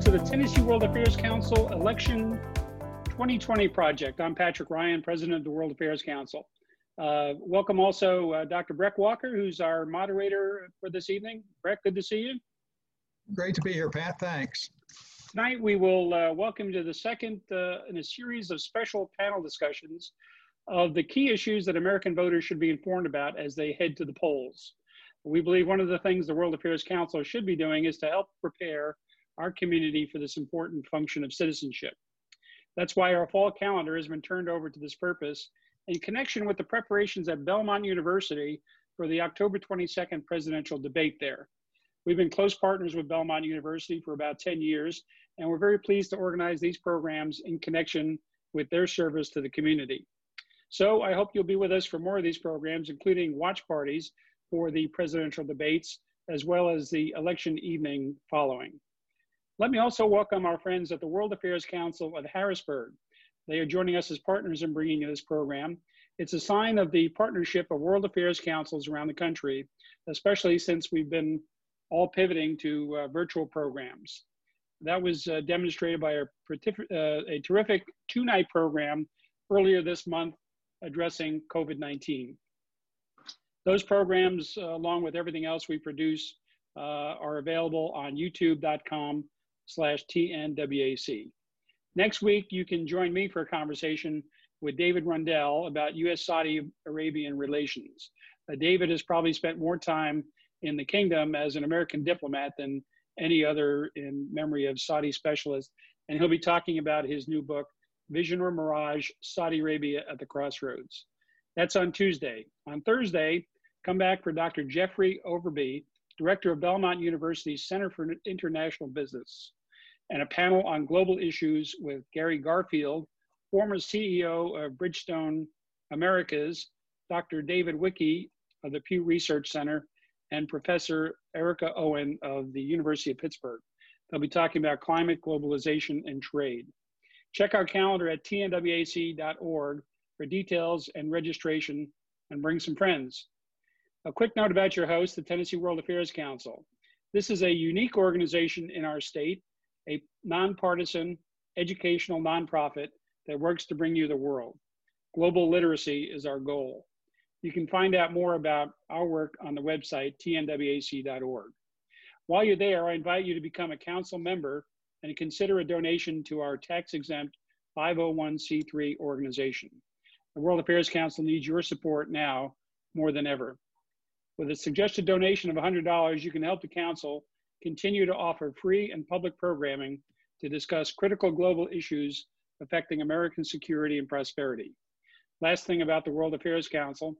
welcome to the Tennessee World Affairs Council Election 2020 Project. I'm Patrick Ryan, President of the World Affairs Council. Uh, welcome also uh, Dr. Breck Walker, who's our moderator for this evening. Breck, good to see you. Great to be here, Pat. Thanks. Tonight, we will uh, welcome to the second uh, in a series of special panel discussions of the key issues that American voters should be informed about as they head to the polls. We believe one of the things the World Affairs Council should be doing is to help prepare our community for this important function of citizenship. That's why our fall calendar has been turned over to this purpose in connection with the preparations at Belmont University for the October 22nd presidential debate there. We've been close partners with Belmont University for about 10 years, and we're very pleased to organize these programs in connection with their service to the community. So I hope you'll be with us for more of these programs, including watch parties for the presidential debates, as well as the election evening following. Let me also welcome our friends at the World Affairs Council of Harrisburg. They are joining us as partners in bringing you this program. It's a sign of the partnership of World Affairs Councils around the country, especially since we've been all pivoting to uh, virtual programs. That was uh, demonstrated by a, uh, a terrific two-night program earlier this month addressing COVID-19. Those programs, uh, along with everything else we produce, uh, are available on youtube.com slash TNWAC. Next week, you can join me for a conversation with David Rundell about U.S.-Saudi Arabian relations. Uh, David has probably spent more time in the kingdom as an American diplomat than any other in memory of Saudi specialists, and he'll be talking about his new book, Vision or Mirage, Saudi Arabia at the Crossroads. That's on Tuesday. On Thursday, come back for Dr. Jeffrey Overby, Director of Belmont University's Center for International Business and a panel on global issues with Gary Garfield, former CEO of Bridgestone Americas, Dr. David Wicke of the Pew Research Center, and Professor Erica Owen of the University of Pittsburgh. They'll be talking about climate, globalization, and trade. Check our calendar at tnwac.org for details and registration and bring some friends. A quick note about your host, the Tennessee World Affairs Council. This is a unique organization in our state a nonpartisan educational nonprofit that works to bring you the world. Global literacy is our goal. You can find out more about our work on the website, tnwac.org. While you're there, I invite you to become a council member and consider a donation to our tax exempt 501c3 organization. The World Affairs Council needs your support now more than ever. With a suggested donation of $100, you can help the council continue to offer free and public programming to discuss critical global issues affecting American security and prosperity. Last thing about the World Affairs Council,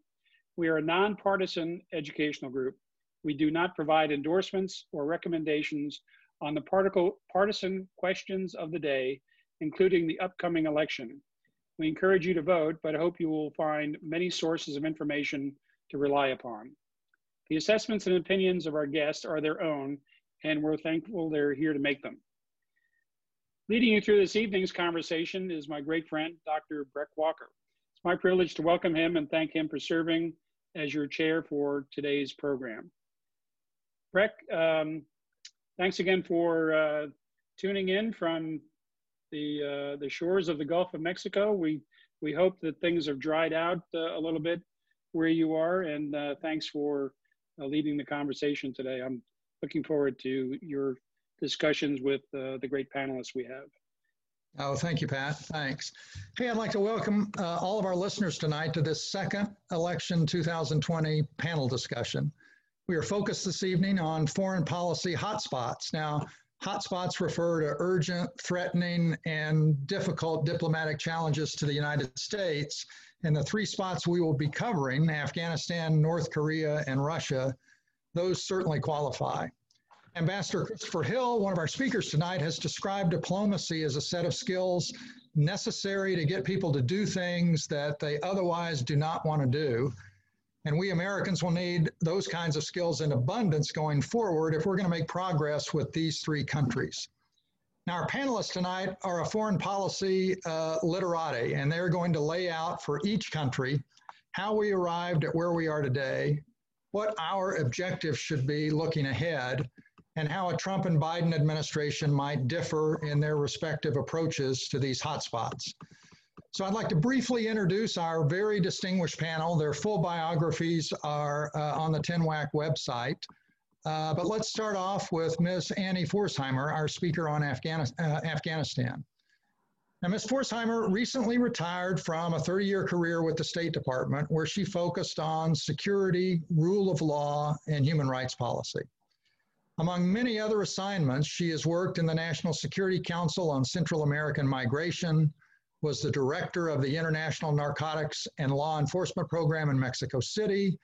we are a nonpartisan educational group. We do not provide endorsements or recommendations on the particle, partisan questions of the day, including the upcoming election. We encourage you to vote, but I hope you will find many sources of information to rely upon. The assessments and opinions of our guests are their own and we're thankful they're here to make them. Leading you through this evening's conversation is my great friend, Dr. Breck Walker. It's my privilege to welcome him and thank him for serving as your chair for today's program. Breck, um, thanks again for uh, tuning in from the, uh, the shores of the Gulf of Mexico. We, we hope that things have dried out uh, a little bit where you are, and uh, thanks for uh, leading the conversation today. I'm looking forward to your discussions with uh, the great panelists we have. Oh, thank you, Pat. Thanks. Hey, I'd like to welcome uh, all of our listeners tonight to this second election 2020 panel discussion. We are focused this evening on foreign policy hotspots. Now, hotspots refer to urgent, threatening, and difficult diplomatic challenges to the United States. And the three spots we will be covering Afghanistan, North Korea, and Russia those certainly qualify. Ambassador Christopher Hill, one of our speakers tonight, has described diplomacy as a set of skills necessary to get people to do things that they otherwise do not want to do. And we Americans will need those kinds of skills in abundance going forward if we're going to make progress with these three countries. Now, our panelists tonight are a foreign policy uh, literati, and they're going to lay out for each country how we arrived at where we are today what our objective should be looking ahead, and how a Trump and Biden administration might differ in their respective approaches to these hotspots. So I'd like to briefly introduce our very distinguished panel. Their full biographies are uh, on the TNWAC website. Uh, but let's start off with Ms. Annie Pforzheimer, our speaker on uh, Afghanistan. Now, Ms. Pforzheimer recently retired from a 30 year career with the State Department, where she focused on security, rule of law, and human rights policy. Among many other assignments, she has worked in the National Security Council on Central American migration, was the director of the International Narcotics and Law Enforcement Program in Mexico City,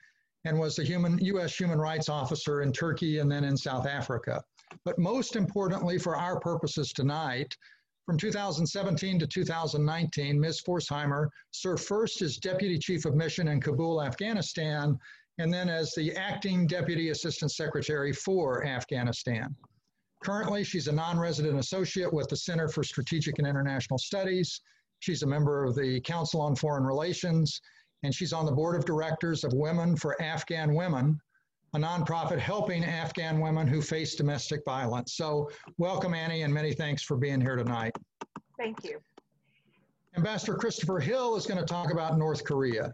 and was the human, U.S. Human Rights Officer in Turkey and then in South Africa. But most importantly, for our purposes tonight, from 2017 to 2019, Ms. Pforzheimer served first as Deputy Chief of Mission in Kabul, Afghanistan, and then as the acting Deputy Assistant Secretary for Afghanistan. Currently, she's a non resident associate with the Center for Strategic and International Studies. She's a member of the Council on Foreign Relations, and she's on the board of directors of Women for Afghan Women, a nonprofit helping Afghan women who face domestic violence. So, welcome, Annie, and many thanks for being here tonight. Thank you. Ambassador Christopher Hill is going to talk about North Korea.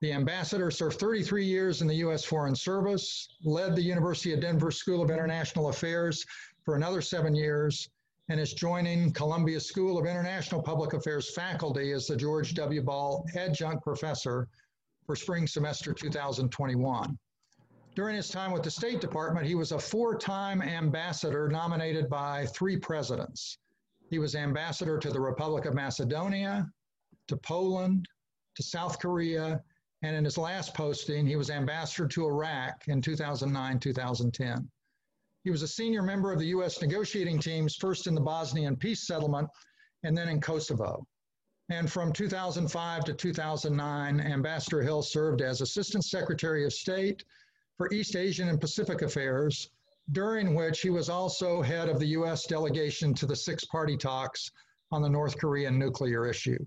The ambassador served 33 years in the U.S. Foreign Service, led the University of Denver School of International Affairs for another seven years, and is joining Columbia School of International Public Affairs faculty as the George W. Ball Adjunct Professor for spring semester 2021. During his time with the State Department, he was a four time ambassador nominated by three presidents. He was ambassador to the Republic of Macedonia, to Poland, to South Korea, and in his last posting, he was ambassador to Iraq in 2009 2010. He was a senior member of the U.S. negotiating teams, first in the Bosnian peace settlement and then in Kosovo. And from 2005 to 2009, Ambassador Hill served as Assistant Secretary of State for East Asian and Pacific Affairs, during which he was also head of the U.S. delegation to the six party talks on the North Korean nuclear issue.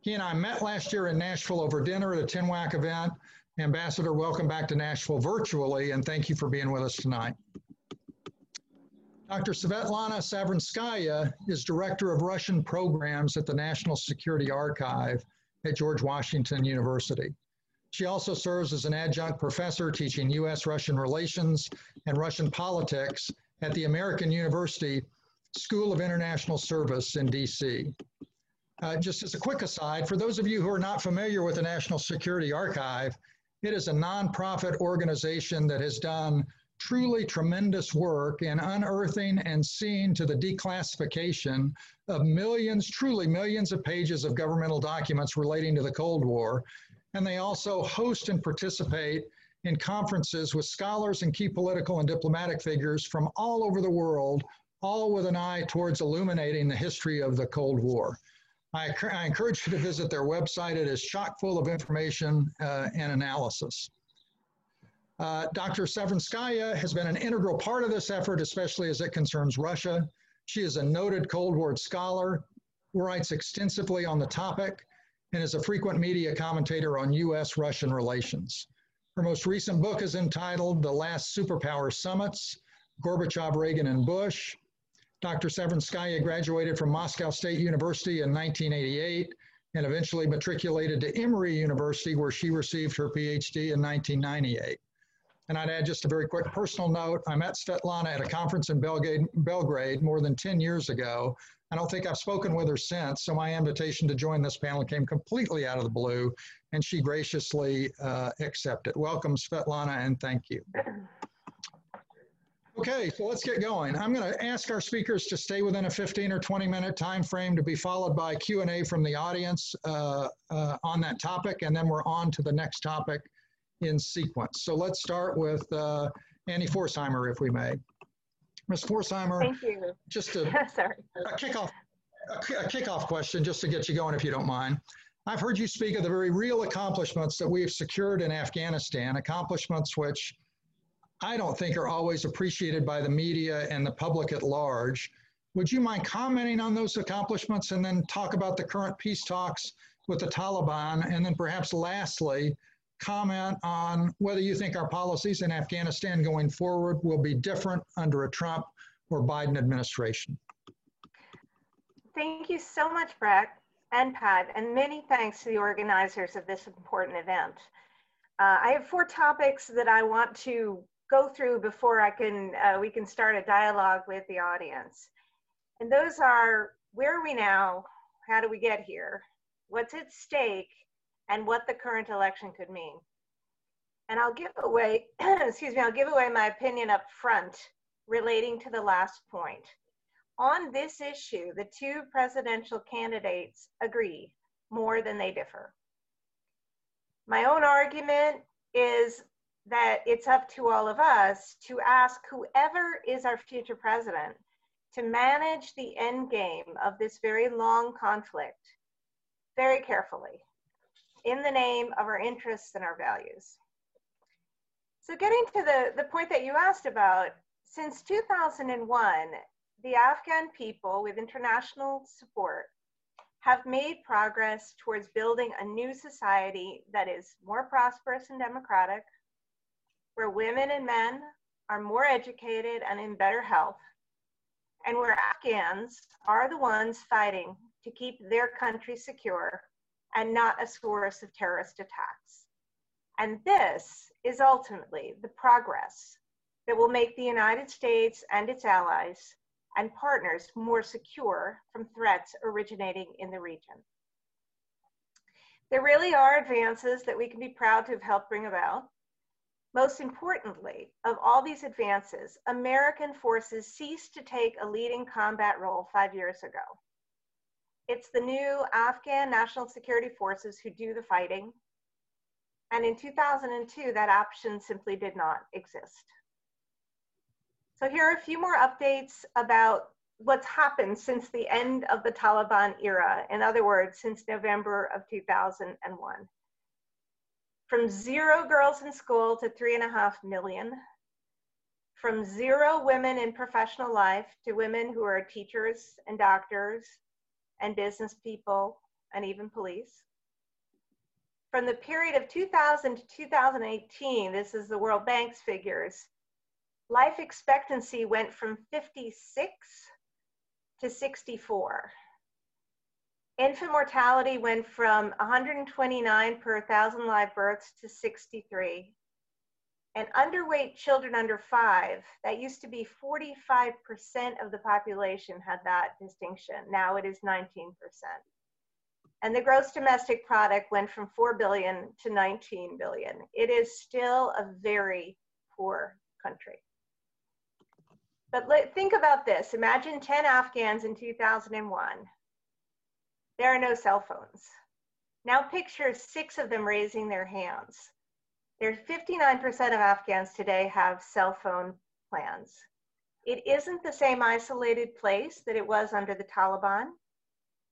He and I met last year in Nashville over dinner at a TNWAC event. Ambassador, welcome back to Nashville virtually, and thank you for being with us tonight. Dr. Svetlana Savranskaya is Director of Russian Programs at the National Security Archive at George Washington University. She also serves as an adjunct professor teaching U.S. Russian relations and Russian politics at the American University School of International Service in D.C. Uh, just as a quick aside, for those of you who are not familiar with the National Security Archive, it is a nonprofit organization that has done truly tremendous work in unearthing and seeing to the declassification of millions, truly millions of pages of governmental documents relating to the Cold War. And they also host and participate in conferences with scholars and key political and diplomatic figures from all over the world, all with an eye towards illuminating the history of the Cold War. I, I, encourage you to visit their website. It is chock full of information uh, and analysis. Uh, Dr. Savranskaya has been an integral part of this effort, especially as it concerns Russia. She is a noted Cold War scholar, who writes extensively on the topic, and is a frequent media commentator on U.S. Russian relations. Her most recent book is entitled The Last Superpower Summits Gorbachev, Reagan, and Bush Dr. Savranskaya graduated from Moscow State University in 1988 and eventually matriculated to Emory University, where she received her PhD in 1998. And I'd add just a very quick personal note. I met Svetlana at a conference in Belgrade, Belgrade more than 10 years ago. I don't think I've spoken with her since, so my invitation to join this panel came completely out of the blue, and she graciously uh, accepted. Welcome, Svetlana, and thank you. Okay, so let's get going. I'm going to ask our speakers to stay within a 15 or 20 minute time frame to be followed by Q&A from the audience uh, uh, on that topic, and then we're on to the next topic in sequence. So let's start with uh, Annie Pforzheimer, if we may. Ms. Pforzheimer, Thank you. just a, Sorry. a kickoff, a kickoff question, just to get you going, if you don't mind. I've heard you speak of the very real accomplishments that we've secured in Afghanistan, accomplishments which I don't think are always appreciated by the media and the public at large. Would you mind commenting on those accomplishments and then talk about the current peace talks with the Taliban? And then perhaps lastly, comment on whether you think our policies in Afghanistan going forward will be different under a Trump or Biden administration. Thank you so much, Brett and Pat, and many thanks to the organizers of this important event. Uh, I have four topics that I want to go through before I can uh, we can start a dialogue with the audience. And those are where are we now? How do we get here? What's at stake? And what the current election could mean. And I'll give away, excuse me, I'll give away my opinion up front relating to the last point. On this issue, the two presidential candidates agree more than they differ. My own argument is that it's up to all of us to ask whoever is our future president to manage the end game of this very long conflict very carefully in the name of our interests and our values. So getting to the, the point that you asked about, since 2001, the Afghan people with international support have made progress towards building a new society that is more prosperous and democratic, where women and men are more educated and in better health, and where Afghans are the ones fighting to keep their country secure and not a source of terrorist attacks. And this is ultimately the progress that will make the United States and its allies and partners more secure from threats originating in the region. There really are advances that we can be proud to have helped bring about. Most importantly, of all these advances, American forces ceased to take a leading combat role five years ago. It's the new Afghan National Security Forces who do the fighting. And in 2002, that option simply did not exist. So here are a few more updates about what's happened since the end of the Taliban era. In other words, since November of 2001 from zero girls in school to three and a half million, from zero women in professional life to women who are teachers and doctors and business people and even police. From the period of 2000 to 2018, this is the World Bank's figures, life expectancy went from 56 to 64. Infant mortality went from 129 per 1,000 live births to 63. And underweight children under five, that used to be 45% of the population had that distinction. Now it is 19%. And the gross domestic product went from 4 billion to 19 billion. It is still a very poor country. But let, think about this. Imagine 10 Afghans in 2001 there are no cell phones. Now picture six of them raising their hands. There's 59% of Afghans today have cell phone plans. It isn't the same isolated place that it was under the Taliban.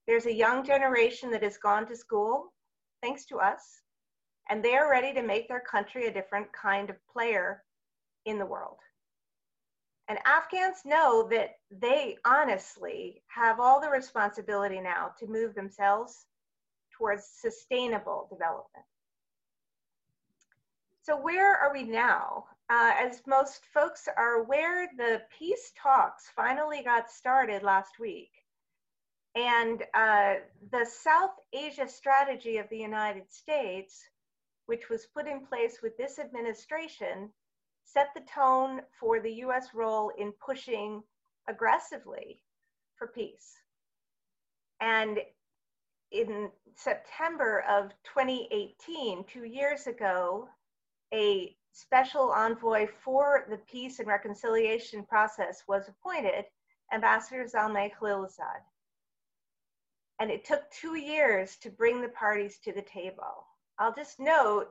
There's a young generation that has gone to school, thanks to us, and they are ready to make their country a different kind of player in the world. And Afghans know that they honestly have all the responsibility now to move themselves towards sustainable development. So where are we now? Uh, as most folks are aware, the peace talks finally got started last week. And uh, the South Asia strategy of the United States, which was put in place with this administration, set the tone for the US role in pushing aggressively for peace. And in September of 2018, two years ago, a special envoy for the peace and reconciliation process was appointed, Ambassador Zalmay Khalilzad. And it took two years to bring the parties to the table. I'll just note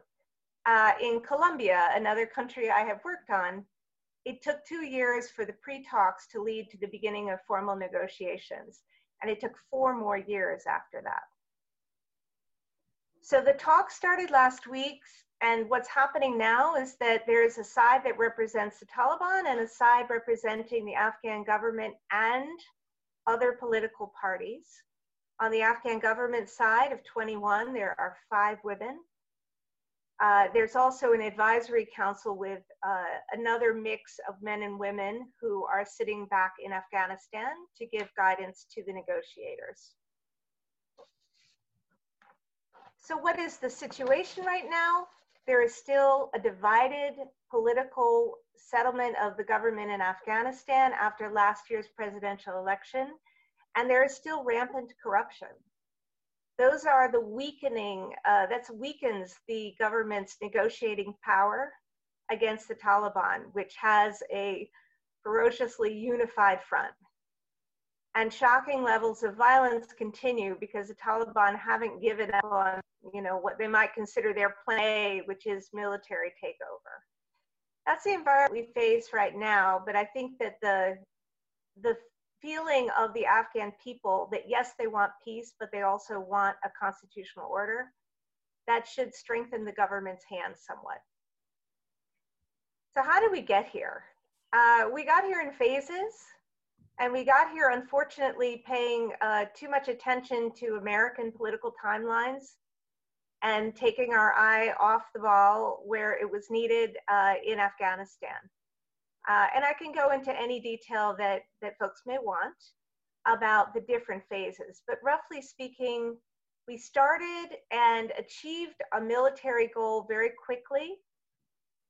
uh, in Colombia, another country I have worked on, it took two years for the pre-talks to lead to the beginning of formal negotiations. And it took four more years after that. So the talks started last week, and what's happening now is that there's a side that represents the Taliban and a side representing the Afghan government and other political parties. On the Afghan government side of 21, there are five women Uh, there's also an advisory council with uh, another mix of men and women who are sitting back in Afghanistan to give guidance to the negotiators. So what is the situation right now? There is still a divided political settlement of the government in Afghanistan after last year's presidential election, and there is still rampant corruption. Those are the weakening, uh, that weakens the government's negotiating power against the Taliban, which has a ferociously unified front and shocking levels of violence continue because the Taliban haven't given up on, you know, what they might consider their play, which is military takeover. That's the environment we face right now, but I think that the the feeling of the Afghan people that yes, they want peace, but they also want a constitutional order, that should strengthen the government's hands somewhat. So how did we get here? Uh, we got here in phases. And we got here, unfortunately, paying uh, too much attention to American political timelines and taking our eye off the ball where it was needed uh, in Afghanistan. Uh, and I can go into any detail that, that folks may want about the different phases. But roughly speaking, we started and achieved a military goal very quickly.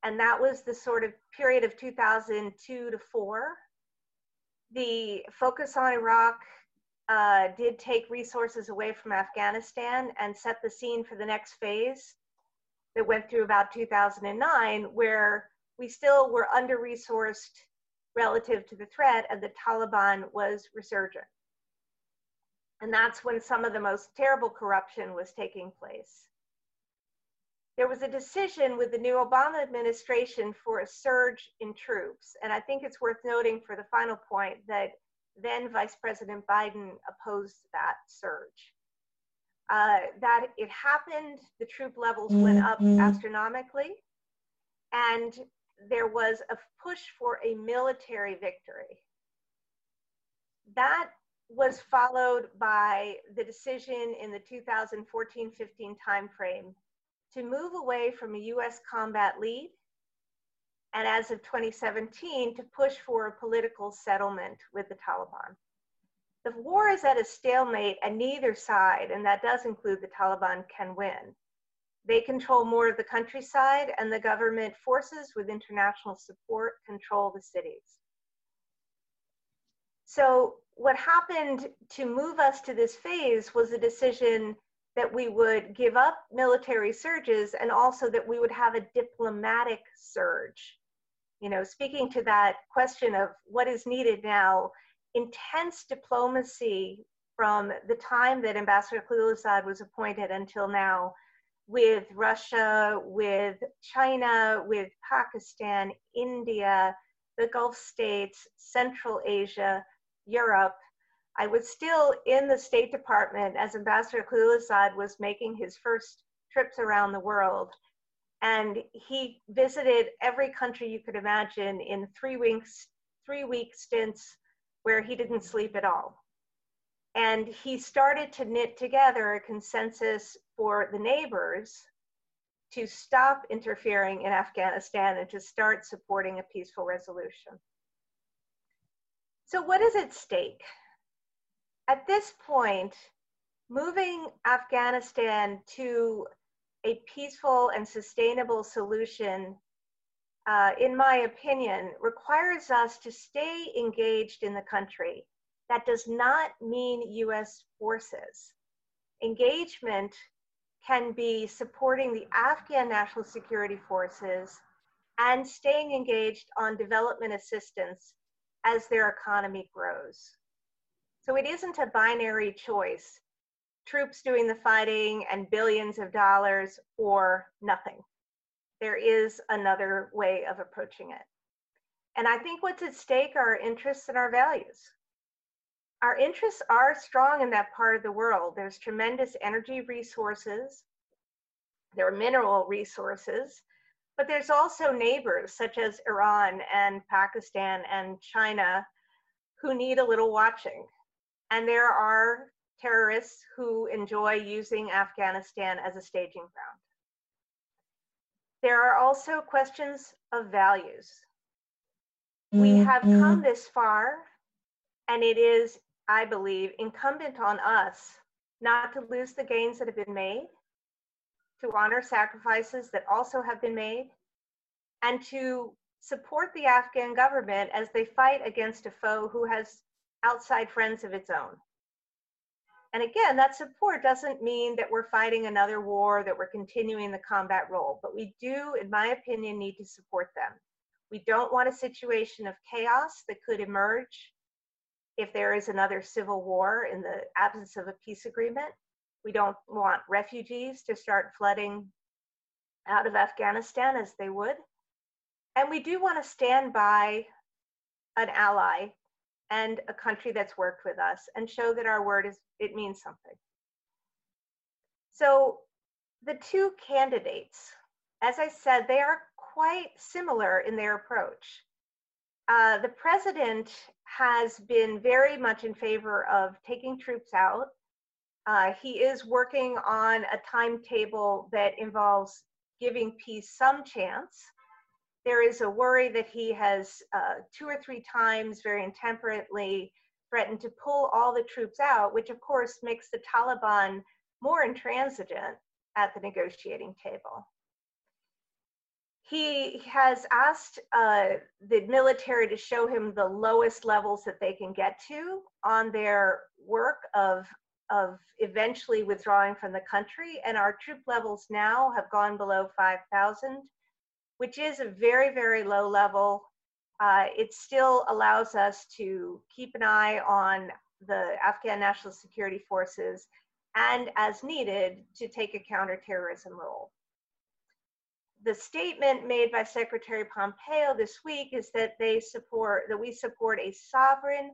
And that was the sort of period of 2002 to 4 the focus on Iraq uh, did take resources away from Afghanistan and set the scene for the next phase that went through about 2009, where we still were under resourced relative to the threat, and the Taliban was resurgent. And that's when some of the most terrible corruption was taking place there was a decision with the new Obama administration for a surge in troops. And I think it's worth noting for the final point that then Vice President Biden opposed that surge. Uh, that it happened, the troop levels went up mm-hmm. astronomically, and there was a push for a military victory. That was followed by the decision in the 2014 15 timeframe to move away from a US combat lead and as of 2017 to push for a political settlement with the Taliban. The war is at a stalemate and neither side, and that does include the Taliban, can win. They control more of the countryside and the government forces with international support control the cities. So what happened to move us to this phase was a decision that we would give up military surges and also that we would have a diplomatic surge. You know, speaking to that question of what is needed now, intense diplomacy from the time that Ambassador Khalilzad was appointed until now with Russia, with China, with Pakistan, India, the Gulf states, Central Asia, Europe, I was still in the State Department as Ambassador Khalilzad was making his first trips around the world. And he visited every country you could imagine in three weeks, three week stints where he didn't sleep at all. And he started to knit together a consensus for the neighbors to stop interfering in Afghanistan and to start supporting a peaceful resolution. So, what is at stake? At this point, moving Afghanistan to a peaceful and sustainable solution, uh, in my opinion, requires us to stay engaged in the country. That does not mean US forces. Engagement can be supporting the Afghan national security forces and staying engaged on development assistance as their economy grows. So it isn't a binary choice troops doing the fighting and billions of dollars or nothing. There is another way of approaching it. And I think what's at stake are our interests and our values. Our interests are strong in that part of the world. There's tremendous energy resources, there are mineral resources, but there's also neighbors such as Iran and Pakistan and China who need a little watching. And there are terrorists who enjoy using Afghanistan as a staging ground. There are also questions of values. We mm-hmm. have come this far, and it is, I believe, incumbent on us not to lose the gains that have been made, to honor sacrifices that also have been made, and to support the Afghan government as they fight against a foe who has outside friends of its own. And again, that support doesn't mean that we're fighting another war, that we're continuing the combat role, but we do, in my opinion, need to support them. We don't want a situation of chaos that could emerge if there is another civil war in the absence of a peace agreement. We don't want refugees to start flooding out of Afghanistan as they would. And we do want to stand by an ally and a country that's worked with us and show that our word is it means something. So the two candidates, as I said, they are quite similar in their approach. Uh, the president has been very much in favor of taking troops out. Uh, he is working on a timetable that involves giving peace some chance there is a worry that he has uh, two or three times very intemperately threatened to pull all the troops out, which of course makes the Taliban more intransigent at the negotiating table. He has asked uh, the military to show him the lowest levels that they can get to on their work of, of eventually withdrawing from the country. And our troop levels now have gone below 5,000 which is a very, very low level. Uh, it still allows us to keep an eye on the Afghan National Security Forces and, as needed, to take a counterterrorism role. The statement made by Secretary Pompeo this week is that they support that we support a sovereign,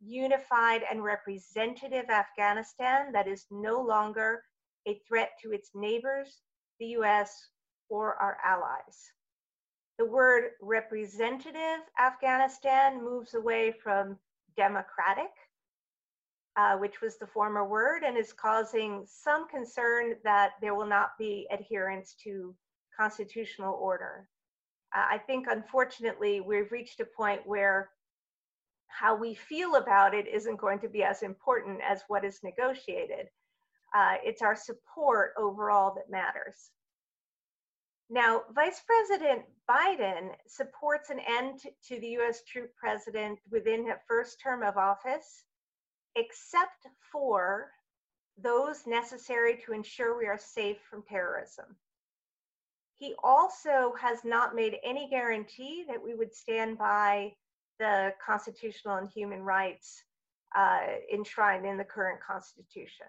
unified, and representative Afghanistan that is no longer a threat to its neighbors, the US, or our allies. The word representative Afghanistan moves away from democratic, uh, which was the former word, and is causing some concern that there will not be adherence to constitutional order. Uh, I think, unfortunately, we've reached a point where how we feel about it isn't going to be as important as what is negotiated. Uh, it's our support overall that matters. Now, Vice President Biden supports an end to the US troop president within the first term of office, except for those necessary to ensure we are safe from terrorism. He also has not made any guarantee that we would stand by the constitutional and human rights uh, enshrined in the current Constitution.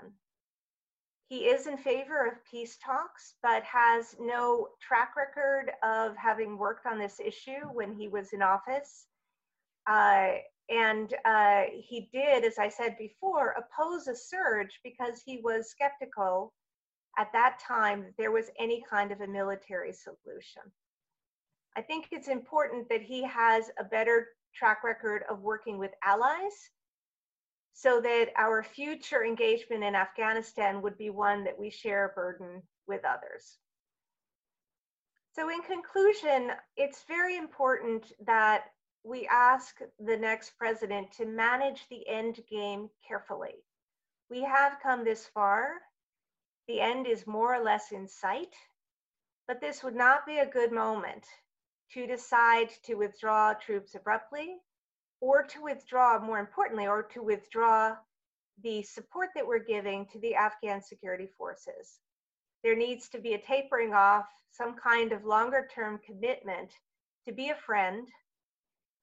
He is in favor of peace talks, but has no track record of having worked on this issue when he was in office. Uh, and uh, he did, as I said before, oppose a surge because he was skeptical at that time that there was any kind of a military solution. I think it's important that he has a better track record of working with allies so that our future engagement in Afghanistan would be one that we share a burden with others. So in conclusion, it's very important that we ask the next president to manage the end game carefully. We have come this far. The end is more or less in sight, but this would not be a good moment to decide to withdraw troops abruptly or to withdraw, more importantly, or to withdraw the support that we're giving to the Afghan security forces. There needs to be a tapering off, some kind of longer term commitment to be a friend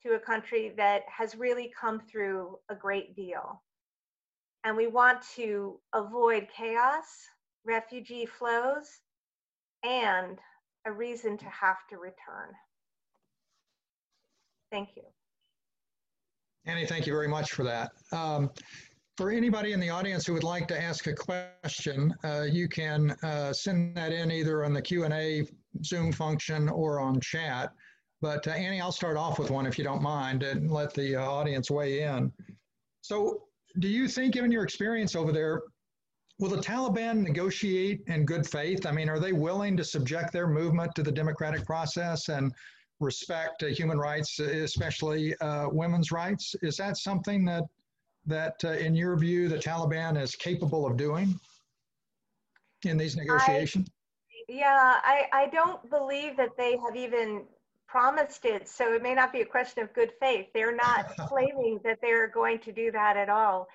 to a country that has really come through a great deal. And we want to avoid chaos, refugee flows, and a reason to have to return. Thank you. Annie, thank you very much for that. Um, for anybody in the audience who would like to ask a question, uh, you can uh, send that in either on the Q&A Zoom function or on chat. But uh, Annie, I'll start off with one if you don't mind and let the uh, audience weigh in. So do you think, given your experience over there, will the Taliban negotiate in good faith? I mean, are they willing to subject their movement to the democratic process and respect uh, human rights, especially uh, women's rights? Is that something that that, uh, in your view, the Taliban is capable of doing in these negotiations? I, yeah, I, I don't believe that they have even promised it, so it may not be a question of good faith. They're not claiming that they're going to do that at all.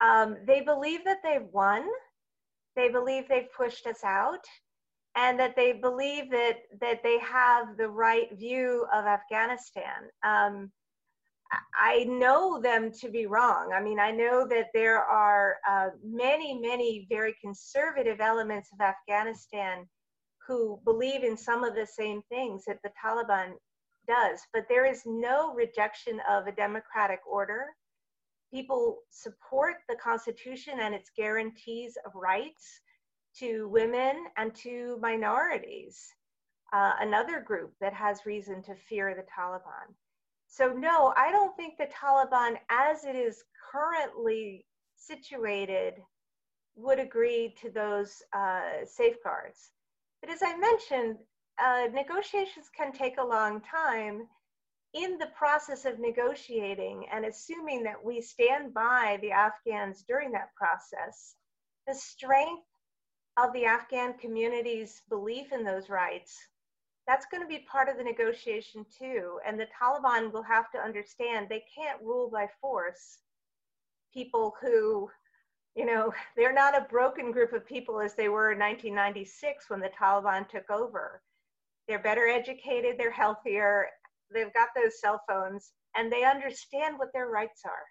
Um, they believe that they've won. They believe they've pushed us out, and that they believe that that they have the right view of Afghanistan. Um, I know them to be wrong. I mean, I know that there are uh, many, many very conservative elements of Afghanistan who believe in some of the same things that the Taliban does, but there is no rejection of a democratic order. People support the Constitution and its guarantees of rights to women and to minorities, uh, another group that has reason to fear the Taliban. So, no, I don't think the Taliban, as it is currently situated, would agree to those uh, safeguards. But as I mentioned, uh, negotiations can take a long time. In the process of negotiating and assuming that we stand by the Afghans during that process, the strength of the Afghan community's belief in those rights that's going to be part of the negotiation too. And the Taliban will have to understand they can't rule by force people who, you know, they're not a broken group of people as they were in 1996 when the Taliban took over. They're better educated, they're healthier, they've got those cell phones, and they understand what their rights are.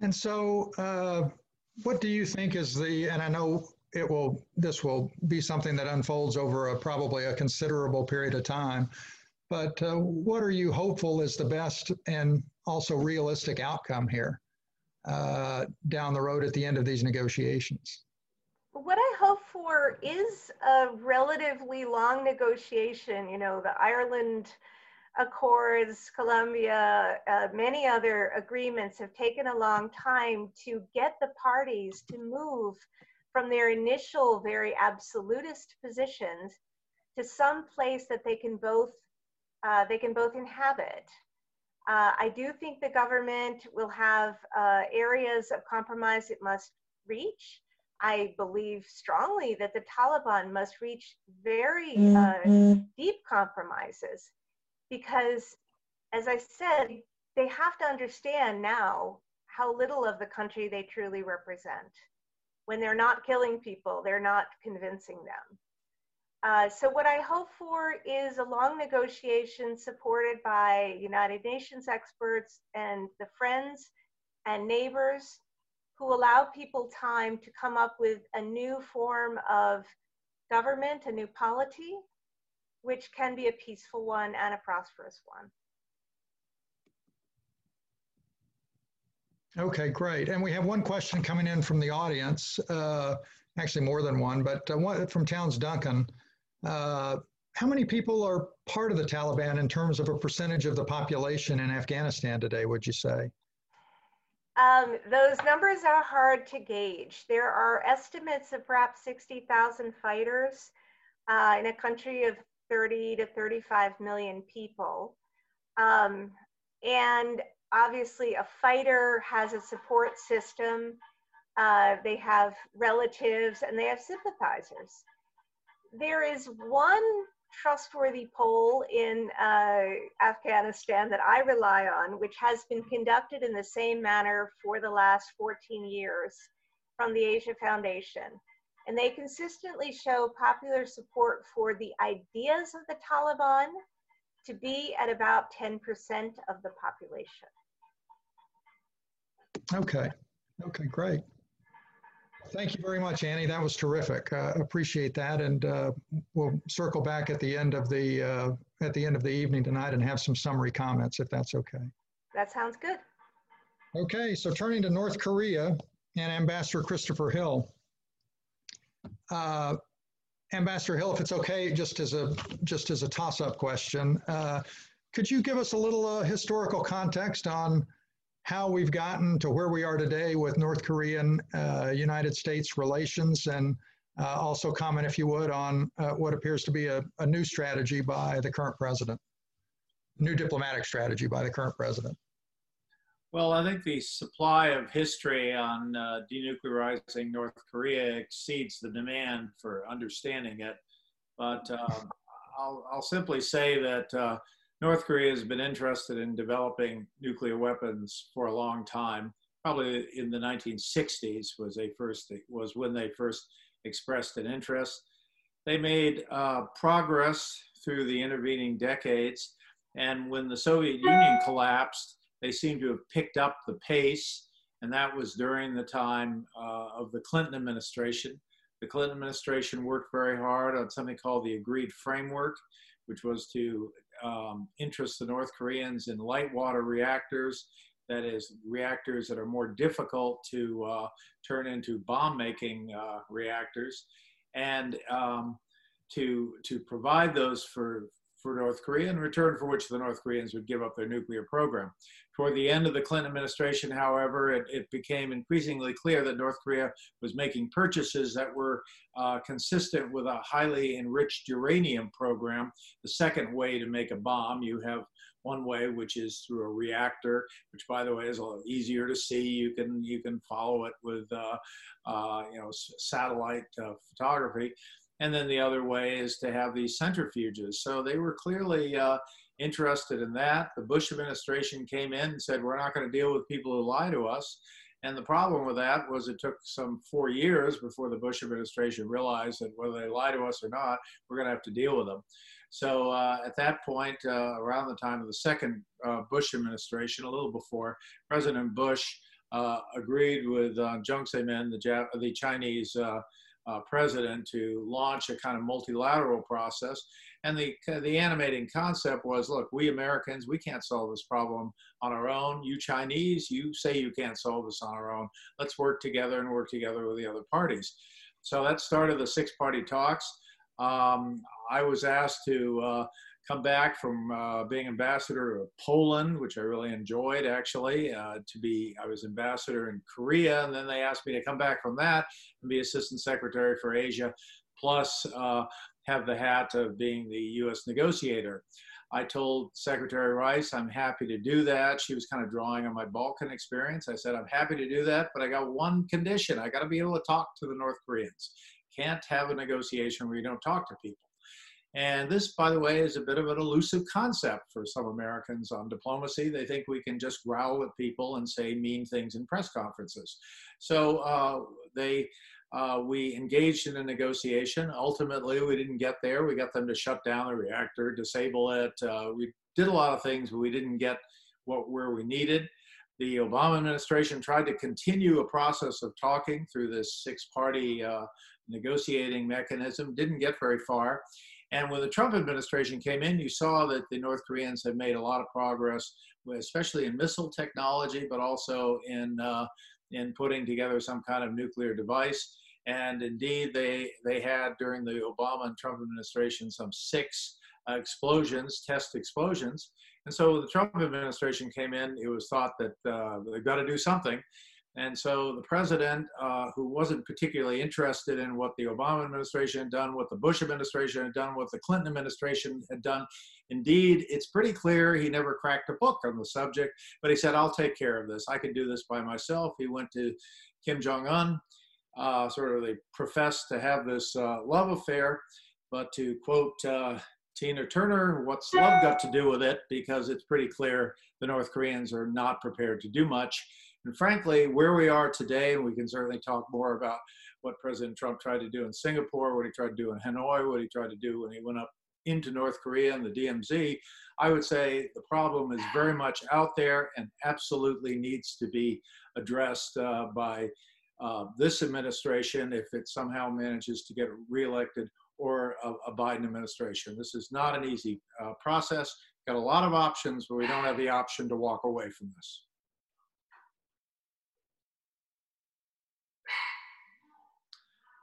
And so, uh, what do you think is the, and I know it will this will be something that unfolds over a, probably a considerable period of time but uh, what are you hopeful is the best and also realistic outcome here uh, down the road at the end of these negotiations? What i hope for is a relatively long negotiation. You know the ireland accords colombia uh, many other agreements have taken a long time to get the parties to move from their initial very absolutist positions to some place that they can both uh, they can both inhabit. Uh, I do think the government will have uh, areas of compromise it must reach. I believe strongly that the Taliban must reach very uh, mm-hmm. deep compromises because, as I said, they have to understand now how little of the country they truly represent when they're not killing people, they're not convincing them. Uh, so what I hope for is a long negotiation supported by United Nations experts and the friends and neighbors who allow people time to come up with a new form of government, a new polity, which can be a peaceful one and a prosperous one. Okay, great. And we have one question coming in from the audience, uh, actually more than one, but uh, one from Towns Duncan. Uh, how many people are part of the Taliban in terms of a percentage of the population in Afghanistan today, would you say? Um, those numbers are hard to gauge. There are estimates of perhaps 60,000 fighters uh, in a country of 30 to 35 million people. Um, and obviously a fighter has a support system. Uh, they have relatives and they have sympathizers. There is one trustworthy poll in uh, Afghanistan that I rely on, which has been conducted in the same manner for the last 14 years from the Asia Foundation. And they consistently show popular support for the ideas of the Taliban to be at about 10% of the population. Okay. Okay, great. Thank you very much, Annie. That was terrific. Uh, appreciate that, and uh, we'll circle back at the end of the uh, at the end of the evening tonight and have some summary comments, if that's okay. That sounds good. Okay, so turning to North Korea and Ambassador Christopher Hill. Uh, Ambassador Hill, if it's okay, just as a just as a toss-up question, uh, could you give us a little uh, historical context on how we've gotten to where we are today with North Korean uh, United States relations and uh, also comment, if you would, on uh, what appears to be a, a, new strategy by the current president, new diplomatic strategy by the current president. Well, I think the supply of history on uh, denuclearizing North Korea exceeds the demand for understanding it. But um, I'll, I'll, simply say that uh, North Korea has been interested in developing nuclear weapons for a long time. Probably in the 1960s was they first was when they first expressed an interest. They made uh, progress through the intervening decades, and when the Soviet Union collapsed, they seem to have picked up the pace, and that was during the time uh, of the Clinton administration. The Clinton administration worked very hard on something called the Agreed Framework, which was to um, interest the North Koreans in light water reactors, that is, reactors that are more difficult to uh, turn into bomb making uh, reactors, and um, to, to provide those for, for North Korea in return for which the North Koreans would give up their nuclear program. Toward the end of the Clinton administration, however, it, it became increasingly clear that North Korea was making purchases that were uh, consistent with a highly enriched uranium program. The second way to make a bomb, you have one way, which is through a reactor, which, by the way, is a little easier to see. You can you can follow it with uh, uh, you know satellite uh, photography. And then the other way is to have these centrifuges. So they were clearly uh, interested in that. The Bush administration came in and said, we're not going to deal with people who lie to us. And the problem with that was it took some four years before the Bush administration realized that whether they lie to us or not, we're going to have to deal with them. So uh, at that point, uh, around the time of the second uh, Bush administration, a little before, President Bush uh, agreed with uh, Jiang Zemin, the, Jap- the Chinese uh, president to launch a kind of multilateral process. And the, the animating concept was, look, we Americans, we can't solve this problem on our own. You Chinese, you say you can't solve this on our own. Let's work together and work together with the other parties. So that started the six party talks. Um, I was asked to uh, come back from uh, being ambassador to Poland, which I really enjoyed actually, uh, to be, I was ambassador in Korea, and then they asked me to come back from that and be assistant secretary for Asia, plus uh, have the hat of being the US negotiator. I told Secretary Rice I'm happy to do that. She was kind of drawing on my Balkan experience. I said, I'm happy to do that, but I got one condition. I got to be able to talk to the North Koreans. Can't have a negotiation where you don't talk to people. And this, by the way, is a bit of an elusive concept for some Americans on diplomacy. They think we can just growl at people and say mean things in press conferences. So uh, they, uh, we engaged in a negotiation. Ultimately, we didn't get there. We got them to shut down the reactor, disable it. Uh, we did a lot of things, but we didn't get what where we needed. The Obama administration tried to continue a process of talking through this six-party uh, negotiating mechanism. Didn't get very far. And when the Trump administration came in, you saw that the North Koreans had made a lot of progress, especially in missile technology, but also in uh, in putting together some kind of nuclear device. And indeed, they they had during the Obama and Trump administration some six explosions, test explosions. And so the Trump administration came in. It was thought that uh, they've got to do something. And so the president, uh, who wasn't particularly interested in what the Obama administration had done, what the Bush administration had done, what the Clinton administration had done, indeed, it's pretty clear he never cracked a book on the subject, but he said, I'll take care of this. I can do this by myself. He went to Kim Jong un, uh, sort of they professed to have this uh, love affair, but to quote uh, Tina Turner, what's love got to do with it? Because it's pretty clear the North Koreans are not prepared to do much. And frankly, where we are today, and we can certainly talk more about what President Trump tried to do in Singapore, what he tried to do in Hanoi, what he tried to do when he went up into North Korea and the DMZ, I would say the problem is very much out there and absolutely needs to be addressed uh, by uh, this administration if it somehow manages to get reelected or a, a Biden administration. This is not an easy uh, process. Got a lot of options, but we don't have the option to walk away from this.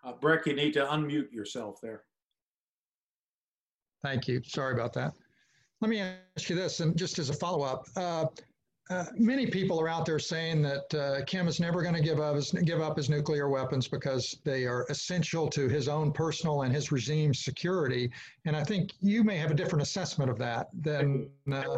Uh, Breck, you need to unmute yourself there. Thank you. Sorry about that. Let me ask you this, and just as a follow-up, uh, uh, many people are out there saying that uh, Kim is never going to give up his, give up his nuclear weapons because they are essential to his own personal and his regime's security. And I think you may have a different assessment of that than. Uh,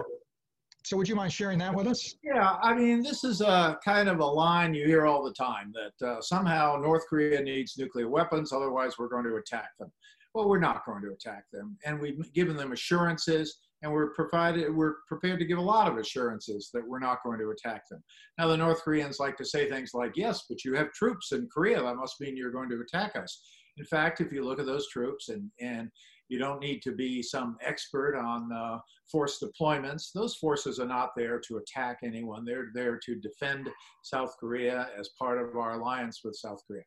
so, would you mind sharing that with us? Yeah, I mean, this is a kind of a line you hear all the time that uh, somehow North Korea needs nuclear weapons, otherwise we're going to attack them. Well, we're not going to attack them, and we've given them assurances and we're provided we're prepared to give a lot of assurances that we're not going to attack them. Now the North Koreans like to say things like, "Yes, but you have troops in Korea. That must mean you're going to attack us." In fact, if you look at those troops and and you don't need to be some expert on uh, force deployments. Those forces are not there to attack anyone. They're there to defend South Korea as part of our alliance with South Korea.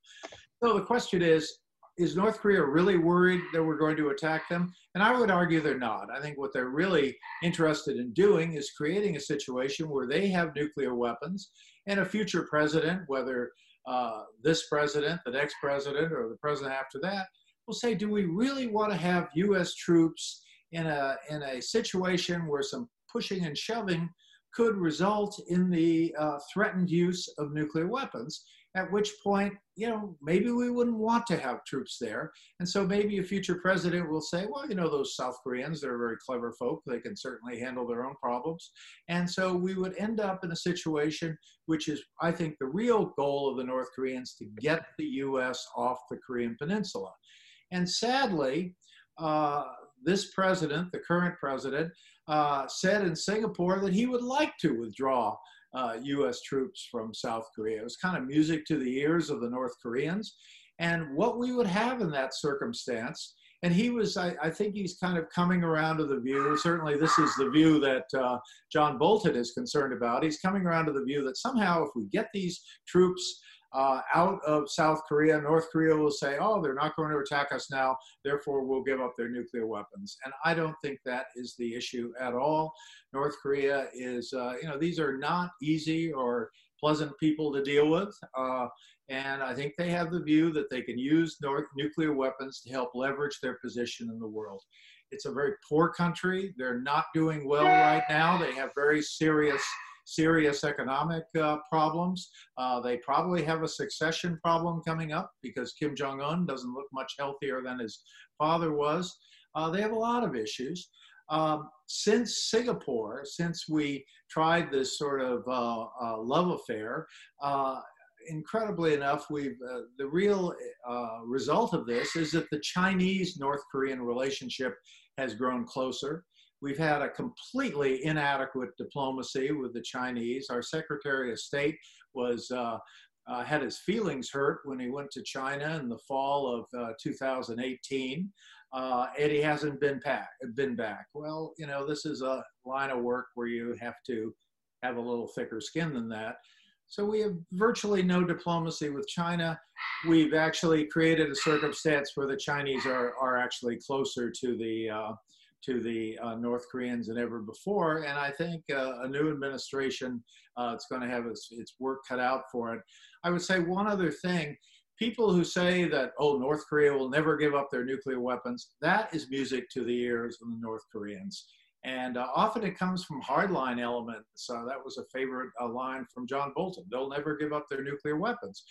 So the question is, is North Korea really worried that we're going to attack them? And I would argue they're not. I think what they're really interested in doing is creating a situation where they have nuclear weapons and a future president, whether uh, this president, the next president, or the president after that, will say, do we really want to have U.S. troops in a, in a situation where some pushing and shoving could result in the uh, threatened use of nuclear weapons? at which point, you know, maybe we wouldn't want to have troops there. And so maybe a future president will say, well, you know, those South Koreans, they're very clever folk. They can certainly handle their own problems. And so we would end up in a situation which is, I think, the real goal of the North Koreans to get the US off the Korean Peninsula. And sadly, uh, this president, the current president, uh, said in Singapore that he would like to withdraw uh, US troops from South Korea. It was kind of music to the ears of the North Koreans. And what we would have in that circumstance, and he was, I, I think he's kind of coming around to the view, certainly this is the view that uh, John Bolton is concerned about. He's coming around to the view that somehow if we get these troops uh, out of South Korea, North Korea will say, oh, they're not going to attack us now, therefore we'll give up their nuclear weapons. And I don't think that is the issue at all. North Korea is, uh, you know, these are not easy or pleasant people to deal with. Uh, and I think they have the view that they can use North nuclear weapons to help leverage their position in the world. It's a very poor country. They're not doing well right now. They have very serious serious economic uh, problems. Uh, they probably have a succession problem coming up because Kim Jong un doesn't look much healthier than his father was. Uh, they have a lot of issues. Um, since Singapore, since we tried this sort of uh, uh, love affair, uh, incredibly enough, we've uh, the real uh, result of this is that the Chinese North Korean relationship has grown closer. We've had a completely inadequate diplomacy with the Chinese. Our Secretary of State was uh, uh, had his feelings hurt when he went to China in the fall of uh, 2018, uh, and he hasn't been back. Been back. Well, you know, this is a line of work where you have to have a little thicker skin than that. So we have virtually no diplomacy with China. We've actually created a circumstance where the Chinese are, are actually closer to the uh, to the uh, North Koreans than ever before. And I think uh, a new administration, uh, it's going to have its, its work cut out for it. I would say one other thing people who say that, oh, North Korea will never give up their nuclear weapons, that is music to the ears of the North Koreans. And uh, often it comes from hardline elements. Uh, that was a favorite uh, line from John Bolton. They'll never give up their nuclear weapons.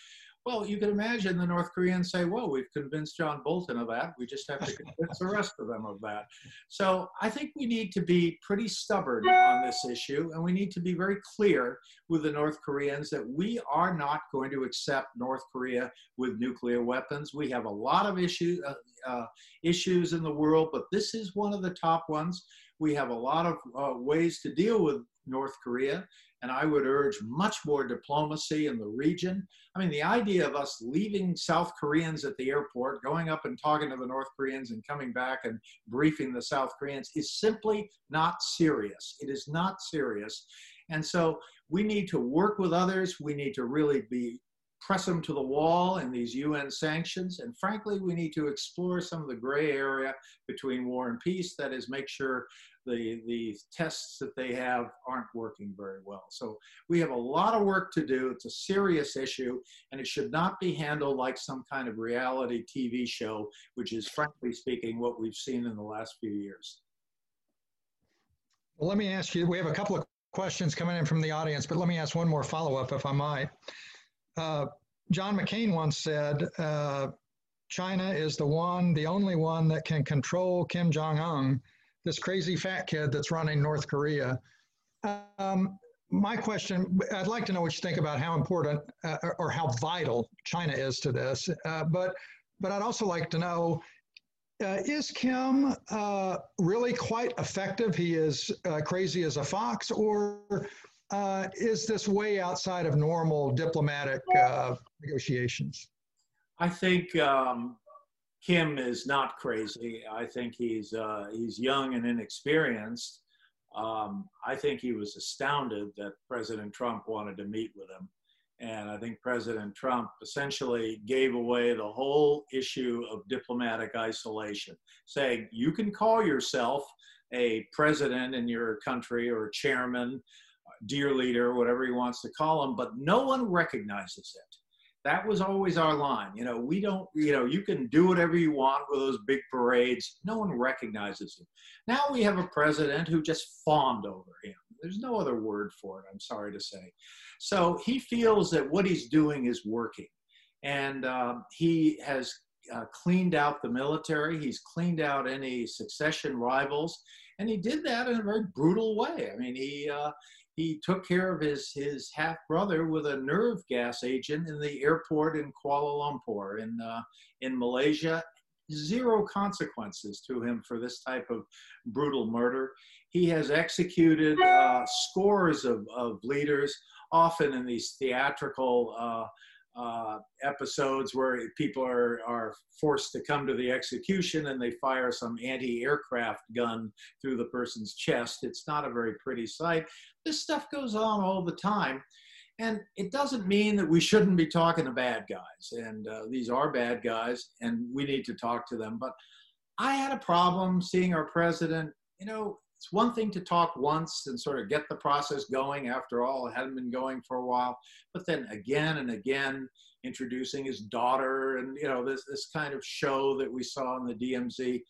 Well, you can imagine the North Koreans say, well, we've convinced John Bolton of that. We just have to convince the rest of them of that. So I think we need to be pretty stubborn on this issue, and we need to be very clear with the North Koreans that we are not going to accept North Korea with nuclear weapons. We have a lot of issues, uh, uh, issues in the world, but this is one of the top ones. We have a lot of uh, ways to deal with North Korea and I would urge much more diplomacy in the region. I mean, the idea of us leaving South Koreans at the airport, going up and talking to the North Koreans and coming back and briefing the South Koreans is simply not serious. It is not serious. And so we need to work with others. We need to really be press them to the wall in these UN sanctions. And frankly, we need to explore some of the gray area between war and peace. That is, make sure the, the tests that they have aren't working very well. So we have a lot of work to do. It's a serious issue, and it should not be handled like some kind of reality TV show, which is, frankly speaking, what we've seen in the last few years. Well, let me ask you, we have a couple of questions coming in from the audience, but let me ask one more follow up if I might. Uh, John McCain once said, uh, China is the one, the only one that can control Kim Jong un, this crazy fat kid that's running North Korea. Um, my question I'd like to know what you think about how important uh, or how vital China is to this, uh, but, but I'd also like to know uh, is Kim uh, really quite effective? He is uh, crazy as a fox, or uh, is this way outside of normal diplomatic negotiations? I think um, Kim is not crazy. I think he's uh, he's young and inexperienced. Um, I think he was astounded that President Trump wanted to meet with him. And I think President Trump essentially gave away the whole issue of diplomatic isolation, saying you can call yourself a president in your country or chairman, dear leader, whatever he wants to call him, but no one recognizes it. That was always our line. You know, we don't, you know, you can do whatever you want with those big parades. No one recognizes you. Now we have a president who just fawned over him. There's no other word for it, I'm sorry to say. So he feels that what he's doing is working. And uh, he has uh, cleaned out the military, he's cleaned out any succession rivals, and he did that in a very brutal way. I mean, he, uh, he took care of his, his half brother with a nerve gas agent in the airport in Kuala Lumpur in, uh, in Malaysia. Zero consequences to him for this type of brutal murder. He has executed uh, scores of, of leaders often in these theatrical uh, episodes where people are, are forced to come to the execution and they fire some anti-aircraft gun through the person's chest. It's not a very pretty sight. This stuff goes on all the time. And it doesn't mean that we shouldn't be talking to bad guys. And uh, these are bad guys, and we need to talk to them. But I had a problem seeing our president, you know, it's one thing to talk once and sort of get the process going. After all, it hadn't been going for a while. But then again and again, introducing his daughter and, you know, this, this kind of show that we saw in the DMZ.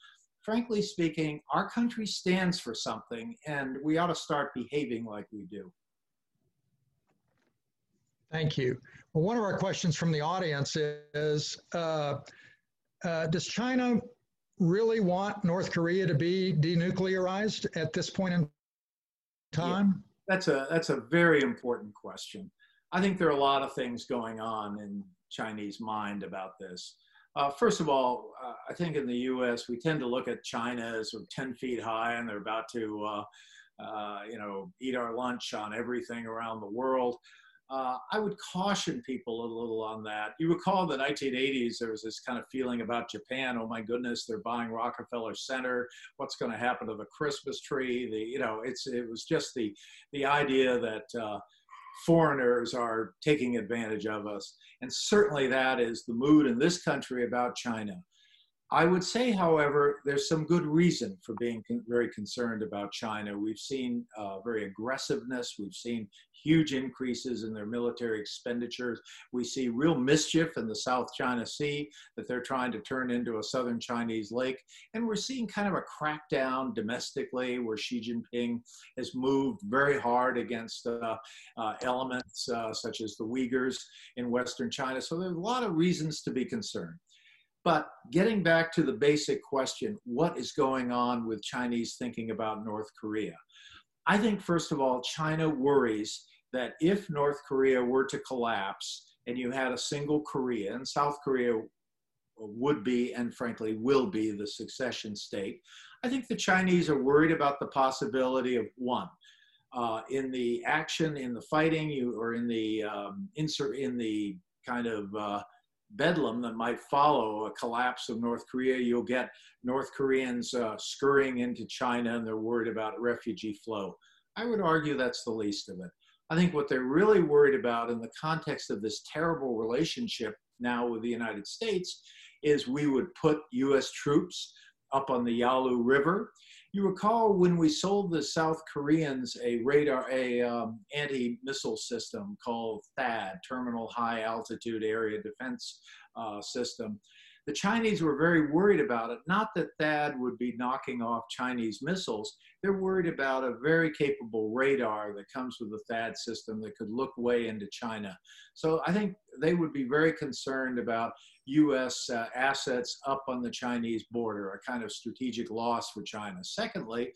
Frankly speaking, our country stands for something and we ought to start behaving like we do. Thank you. Well, one of our questions from the audience is uh, uh, Does China really want North Korea to be denuclearized at this point in time? Yeah, that's a that's a very important question. I think there are a lot of things going on in Chinese mind about this. Uh, first of all, uh, I think in the U.S. we tend to look at China as sort of 10 feet high, and they're about to, uh, uh you know, eat our lunch on everything around the world. Uh, I would caution people a little on that. You recall the 1980s, there was this kind of feeling about Japan. Oh my goodness, they're buying Rockefeller Center. What's going to happen to the Christmas tree? The you know, it's it was just the the idea that uh, foreigners are taking advantage of us, and certainly that is the mood in this country about China. I would say, however, there's some good reason for being con very concerned about China. We've seen uh, very aggressiveness. We've seen huge increases in their military expenditures. We see real mischief in the South China Sea that they're trying to turn into a southern Chinese lake. And we're seeing kind of a crackdown domestically where Xi Jinping has moved very hard against uh, uh, elements uh, such as the Uyghurs in Western China. So there's a lot of reasons to be concerned. But getting back to the basic question, what is going on with Chinese thinking about North Korea? I think, first of all, China worries that if North Korea were to collapse and you had a single Korea, and South Korea would be and frankly will be the succession state, I think the Chinese are worried about the possibility of one. Uh, in the action, in the fighting, you or in the um, insert in the kind of uh, bedlam that might follow a collapse of North Korea, you'll get North Koreans uh, scurrying into China and they're worried about refugee flow. I would argue that's the least of it. I think what they're really worried about in the context of this terrible relationship now with the United States is we would put US troops up on the Yalu River. You recall when we sold the South Koreans a radar, a um, anti-missile system called THAAD, Terminal High Altitude Area Defense uh, System. The Chinese were very worried about it. Not that THAAD would be knocking off Chinese missiles. They're worried about a very capable radar that comes with the THAAD system that could look way into China. So I think they would be very concerned about US uh, assets up on the Chinese border, a kind of strategic loss for China. Secondly,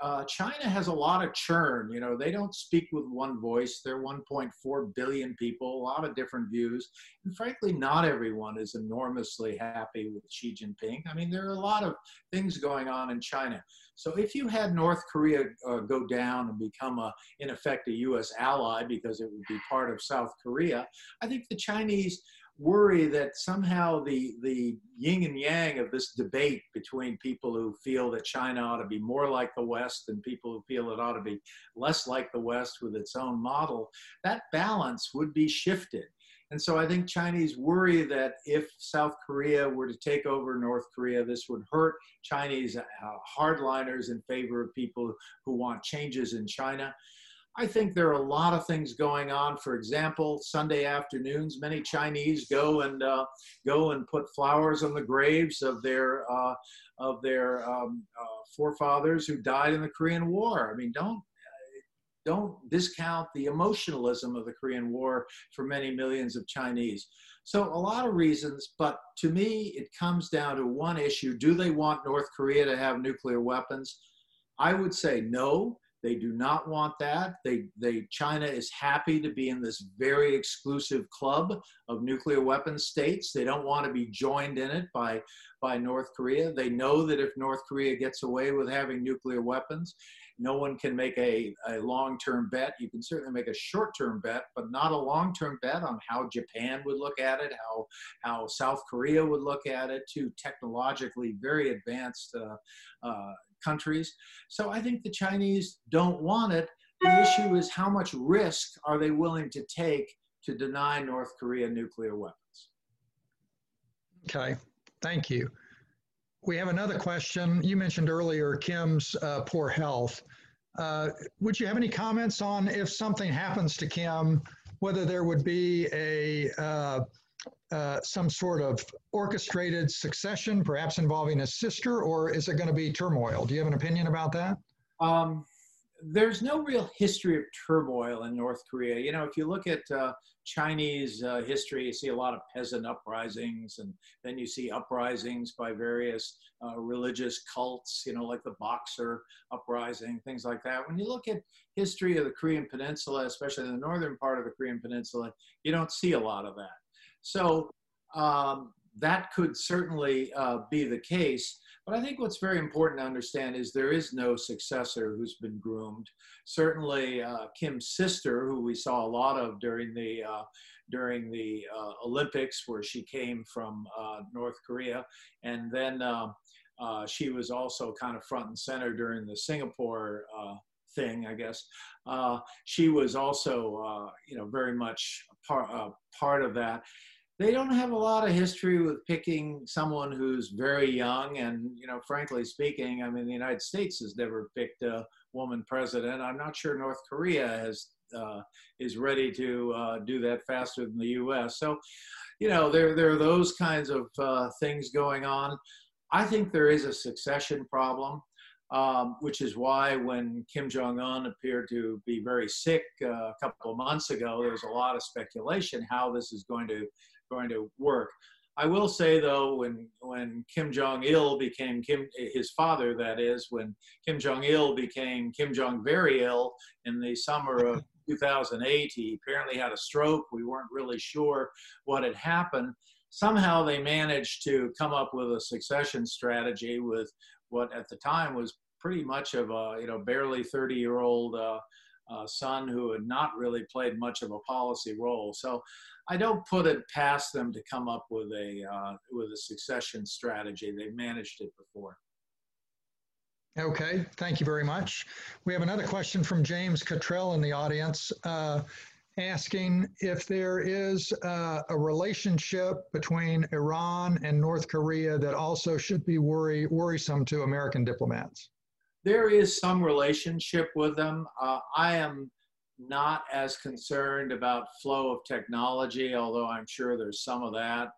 uh, China has a lot of churn. You know, they don't speak with one voice. They're 1.4 billion people, a lot of different views. And frankly, not everyone is enormously happy with Xi Jinping. I mean, there are a lot of things going on in China. So if you had North Korea uh, go down and become, a, in effect, a U.S. ally because it would be part of South Korea, I think the Chinese worry that somehow the the yin and yang of this debate between people who feel that China ought to be more like the West and people who feel it ought to be less like the West with its own model, that balance would be shifted. And so I think Chinese worry that if South Korea were to take over North Korea, this would hurt Chinese uh, hardliners in favor of people who want changes in China. I think there are a lot of things going on. For example, Sunday afternoons, many Chinese go and uh, go and put flowers on the graves of their uh, of their um, uh, forefathers who died in the Korean War. I mean, don't don't discount the emotionalism of the Korean War for many millions of Chinese. So a lot of reasons, but to me, it comes down to one issue: Do they want North Korea to have nuclear weapons? I would say no they do not want that. They, they, China is happy to be in this very exclusive club of nuclear weapons states. They don't want to be joined in it by, by North Korea. They know that if North Korea gets away with having nuclear weapons, no one can make a, a long-term bet. You can certainly make a short-term bet, but not a long-term bet on how Japan would look at it, how, how South Korea would look at it, two technologically very advanced uh, uh, countries. So I think the Chinese don't want it. The issue is how much risk are they willing to take to deny North Korea nuclear weapons? Okay, thank you. We have another question. You mentioned earlier Kim's uh, poor health. Uh, would you have any comments on if something happens to Kim, whether there would be a uh, uh, some sort of orchestrated succession, perhaps involving a sister, or is it going to be turmoil? Do you have an opinion about that? Um, there's no real history of turmoil in North Korea. You know, if you look at uh, Chinese uh, history, you see a lot of peasant uprisings, and then you see uprisings by various uh, religious cults, you know, like the Boxer uprising, things like that. When you look at history of the Korean Peninsula, especially the northern part of the Korean Peninsula, you don't see a lot of that. So um, that could certainly uh, be the case. But I think what's very important to understand is there is no successor who's been groomed. Certainly, uh, Kim's sister, who we saw a lot of during the uh, during the uh, Olympics, where she came from uh, North Korea, and then uh, she was also kind of front and center during the Singapore thing, I guess. Uh, she was also, uh, you know, very much part part of that. They don't have a lot of history with picking someone who's very young and you know frankly speaking i mean the united states has never picked a woman president. I'm not sure north korea has uh, is ready to uh, do that faster than the us so you know there, there are those kinds of uh, things going on. I think there is a succession problem um, which is why when Kim Jong Un appeared to be very sick uh, a couple of months ago, there was a lot of speculation how this is going to going to work. I will say though, when when Kim Jong Il became Kim, his father, that is, when Kim Jong Il became Kim Jong very ill in the summer of 2008, he apparently had a stroke. We weren't really sure what had happened. Somehow they managed to come up with a succession strategy with what at the time was pretty much of a you know barely 30 year old uh, uh, son who had not really played much of a policy role. So I don't put it past them to come up with a uh, with a succession strategy. They've managed it before. Okay, thank you very much. We have another question from James Cottrell in the audience. Asking if there is uh, a relationship between Iran and North Korea that also should be worry, worrisome to American diplomats. There is some relationship with them. Uh, I am not as concerned about flow of technology, although I'm sure there's some of that.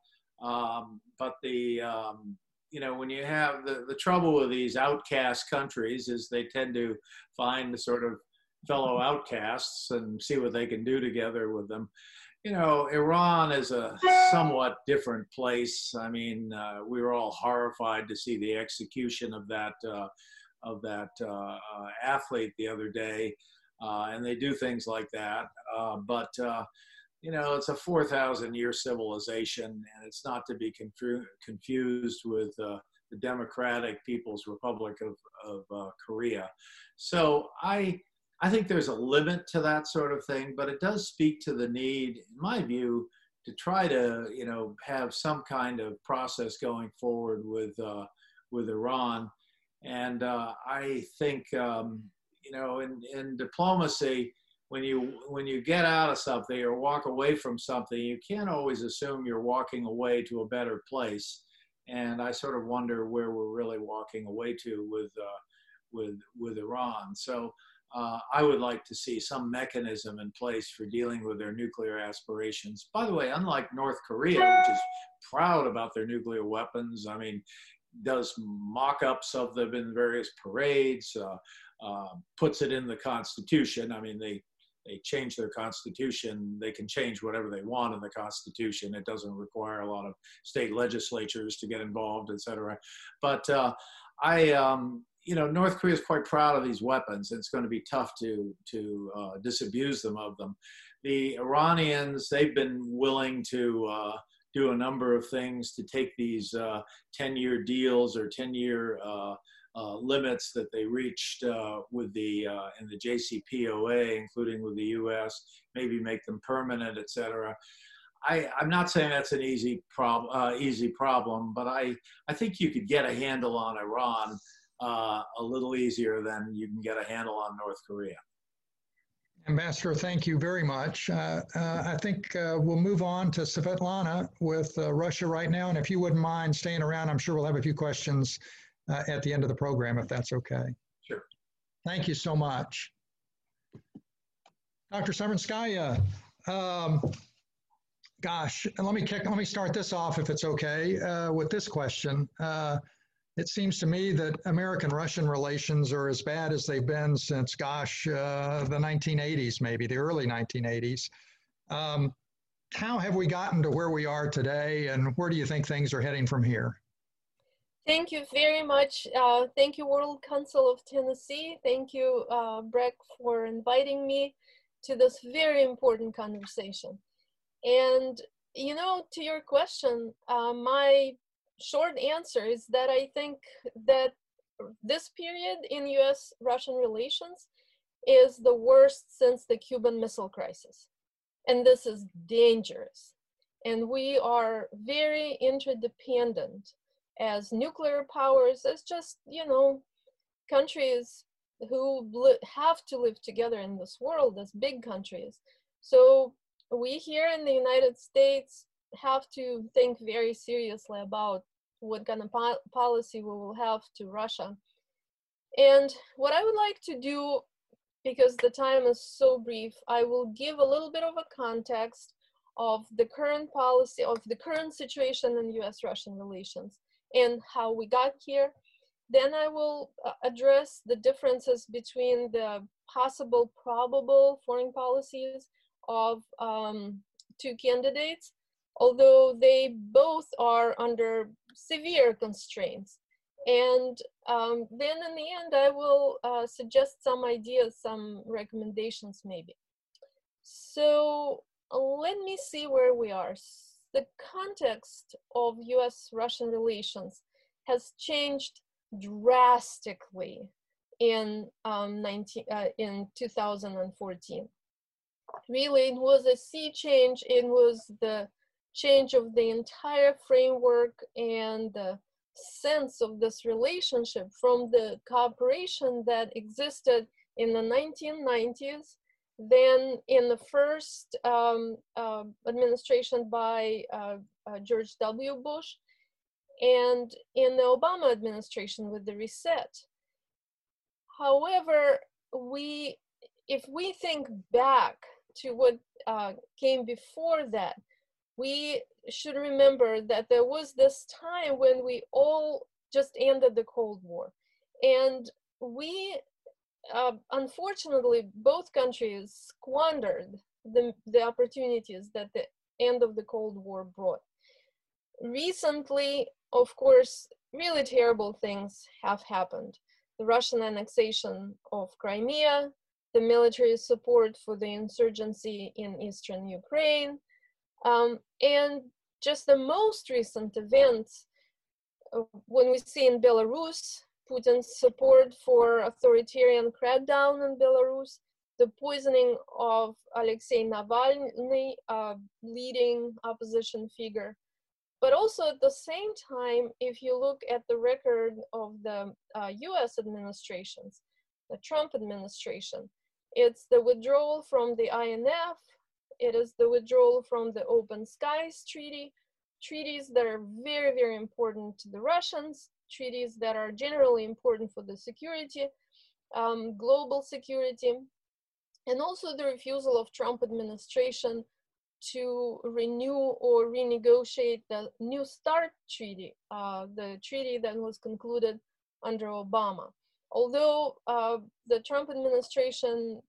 Um, but the um, you know when you have the the trouble with these outcast countries is they tend to find the sort of fellow outcasts and see what they can do together with them. You know, Iran is a somewhat different place. I mean, uh, we were all horrified to see the execution of that uh, of that uh, uh athlete the other day, uh, and they do things like that. Uh, but you know, it's a 4,000 year civilization, and it's not to be confu- confused with the Democratic People's Republic of, of Korea. So I, I think there's a limit to that sort of thing, but it does speak to the need, in my view, to try to, you know, have some kind of process going forward with, uh, with Iran. And uh, I think, um, you know, in, in diplomacy, when you when you get out of something or walk away from something, you can't always assume you're walking away to a better place. And I sort of wonder where we're really walking away to with uh, with with Iran. So uh, I would like to see some mechanism in place for dealing with their nuclear aspirations. By the way, unlike North Korea, which is proud about their nuclear weapons, I mean, does mock-ups of them in various parades, uh, uh, puts it in the Constitution. I mean, they they change their constitution, they can change whatever they want in the constitution. It doesn't require a lot of state legislatures to get involved, et cetera. But uh, I, um, you know, North Korea is quite proud of these weapons. It's going to be tough to to uh, disabuse them of them. The Iranians, they've been willing to uh, do a number of things to take these 10-year uh, deals or 10-year uh, limits that they reached uh, with the uh, in the JCPOA, including with the U.S., maybe make them permanent, et cetera. I, am not saying that's an easy problem, uh, easy problem, but I, I think you could get a handle on Iran uh, a little easier than you can get a handle on North Korea. Ambassador, thank you very much. Uh, uh, I think uh, we'll move on to Svetlana with Russia right now. And if you wouldn't mind staying around, I'm sure we'll have a few questions uh, at the end of the program, if that's okay. Sure. Thank you so much. Dr. Savranskaya, um, gosh, let me kick, let me start this off if it's okay uh, with this question. It seems to me that American-Russian relations are as bad as they've been since, gosh, uh, the 1980s, maybe the early 1980s. Um, how have we gotten to where we are today, and where do you think things are heading from here? Thank you very much. Uh, thank you, World Council of Tennessee. Thank you, uh, Breck, for inviting me to this very important conversation. And, you know, to your question, uh, my short answer is that I think that this period in US Russian relations is the worst since the Cuban Missile Crisis. And this is dangerous. And we are very interdependent as nuclear powers, as just, you know, countries who have to live together in this world as big countries. So we here in the United States have to think very seriously about what kind of po policy we will have to Russia. And what I would like to do, because the time is so brief, I will give a little bit of a context of the current policy, of the current situation in US-Russian relations and how we got here. Then I will uh, address the differences between the possible probable foreign policies of um, two candidates, although they both are under severe constraints. And um, then in the end, I will uh, suggest some ideas, some recommendations maybe. So let me see where we are the context of US-Russian relations has changed drastically in um, 19, uh, in 2014. Really, it was a sea change. It was the change of the entire framework and the sense of this relationship from the cooperation that existed in the 1990s then in the first um, uh, administration by uh, uh, George W. Bush and in the Obama administration with the reset. However, we, if we think back to what uh, came before that, we should remember that there was this time when we all just ended the Cold War. And we, uh, unfortunately, both countries squandered the, the opportunities that the end of the Cold War brought. Recently, of course, really terrible things have happened. The Russian annexation of Crimea, the military support for the insurgency in eastern Ukraine, um, and just the most recent events uh, when we see in Belarus Putin's support for authoritarian crackdown in Belarus, the poisoning of Alexei Navalny, a leading opposition figure. But also at the same time, if you look at the record of the uh, US administrations, the Trump administration, it's the withdrawal from the INF, it is the withdrawal from the Open Skies Treaty, treaties that are very, very important to the Russians, treaties that are generally important for the security, um, global security, and also the refusal of Trump administration to renew or renegotiate the New START treaty, uh, the treaty that was concluded under Obama. Although uh, the Trump administration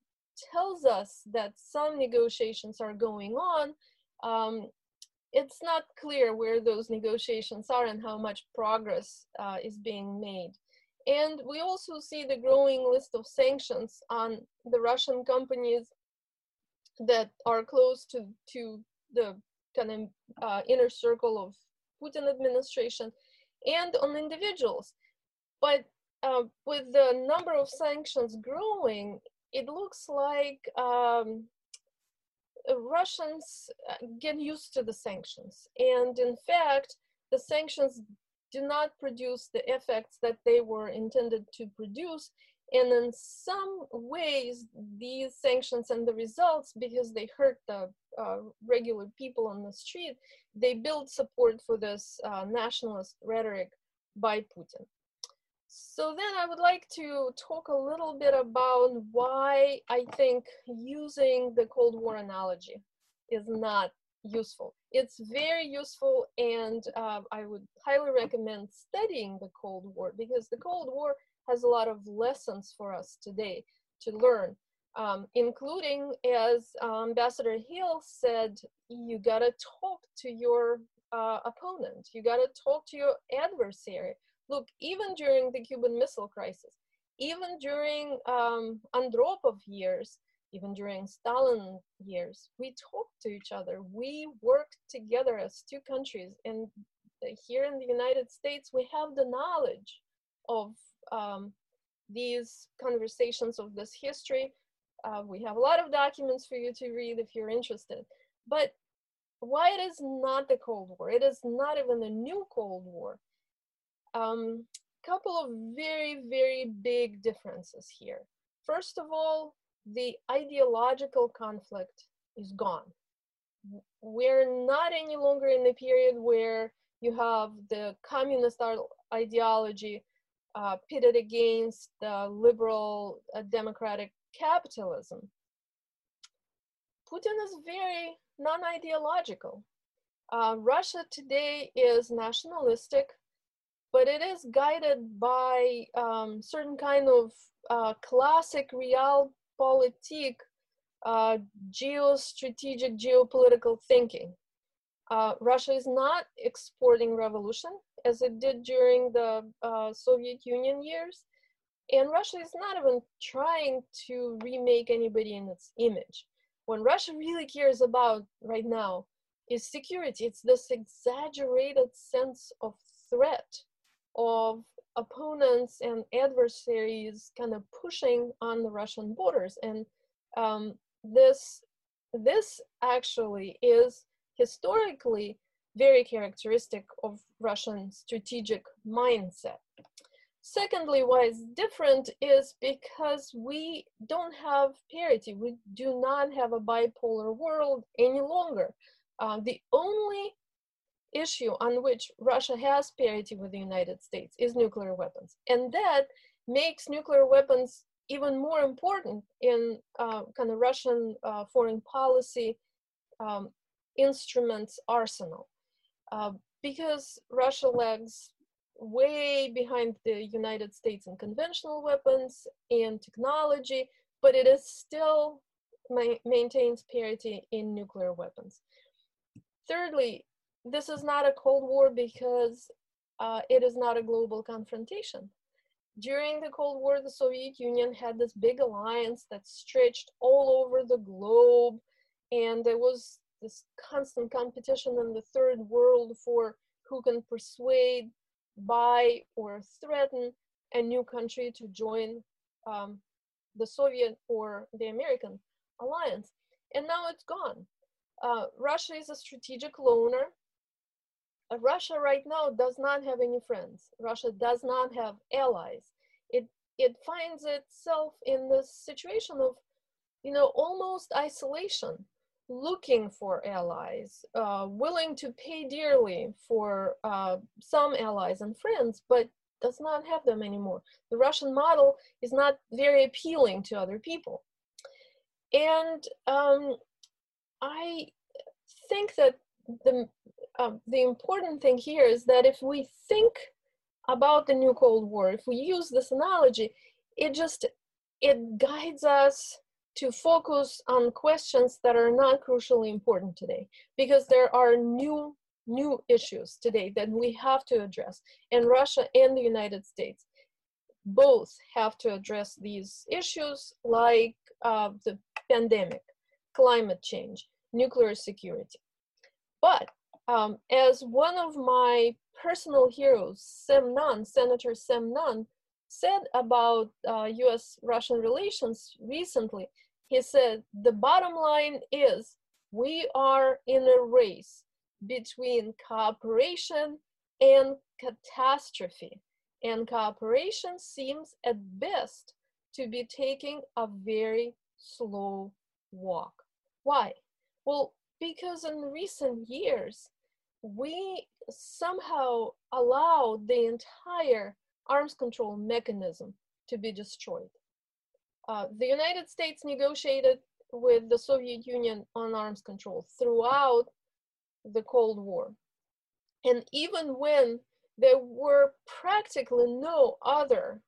tells us that some negotiations are going on, um, it's not clear where those negotiations are and how much progress uh, is being made. And we also see the growing list of sanctions on the Russian companies that are close to, to the kind of uh, inner circle of Putin administration and on individuals. But uh, with the number of sanctions growing, it looks like um, Russians uh, get used to the sanctions. And in fact, the sanctions do not produce the effects that they were intended to produce. And in some ways, these sanctions and the results, because they hurt the uh, regular people on the street, they build support for this uh, nationalist rhetoric by Putin. So then I would like to talk a little bit about why I think using the Cold War analogy is not useful. It's very useful and uh, I would highly recommend studying the Cold War because the Cold War has a lot of lessons for us today to learn, um, including as Ambassador Hill said, you gotta talk to your uh, opponent, you gotta talk to your adversary look, even during the Cuban Missile Crisis, even during um, Andropov years, even during Stalin years, we talked to each other. We worked together as two countries. And here in the United States, we have the knowledge of um, these conversations of this history. Uh, we have a lot of documents for you to read if you're interested. But why it is not the Cold War? It is not even a new Cold War um, couple of very, very big differences here. First of all, the ideological conflict is gone. We're not any longer in the period where you have the communist ideology uh, pitted against the liberal uh, democratic capitalism. Putin is very non-ideological. Uh, Russia today is nationalistic, but it is guided by um, certain kind of uh, classic realpolitik uh, geostrategic geopolitical thinking. Uh, Russia is not exporting revolution as it did during the uh, Soviet Union years. And Russia is not even trying to remake anybody in its image. What Russia really cares about right now is security. It's this exaggerated sense of threat of opponents and adversaries kind of pushing on the Russian borders. And um, this, this actually is historically very characteristic of Russian strategic mindset. Secondly, why it's different is because we don't have parity. We do not have a bipolar world any longer. Uh, the only issue on which Russia has parity with the United States is nuclear weapons. And that makes nuclear weapons even more important in uh, kind of Russian uh, foreign policy um, instruments arsenal uh, because Russia lags way behind the United States in conventional weapons and technology, but it is still ma maintains parity in nuclear weapons. Thirdly, this is not a Cold War because uh, it is not a global confrontation. During the Cold War, the Soviet Union had this big alliance that stretched all over the globe, and there was this constant competition in the third world for who can persuade, buy, or threaten a new country to join um, the Soviet or the American alliance. And now it's gone. Uh, Russia is a strategic loner. Russia right now does not have any friends. Russia does not have allies. It it finds itself in this situation of, you know, almost isolation looking for allies, uh, willing to pay dearly for uh, some allies and friends, but does not have them anymore. The Russian model is not very appealing to other people. And um, I think that the, uh, the important thing here is that if we think about the new Cold War, if we use this analogy, it just, it guides us to focus on questions that are not crucially important today because there are new new issues today that we have to address and russia and the united states both have to address these issues like uh, the pandemic climate change nuclear security. But um, as one of my personal heroes sam nunn senator sam nunn said about uh, US Russian relations recently. He said, the bottom line is we are in a race between cooperation and catastrophe. And cooperation seems at best to be taking a very slow walk. Why? Well, because in recent years, we somehow allowed the entire arms control mechanism to be destroyed. Uh, the United States negotiated with the Soviet Union on arms control throughout the Cold War. And even when there were practically no other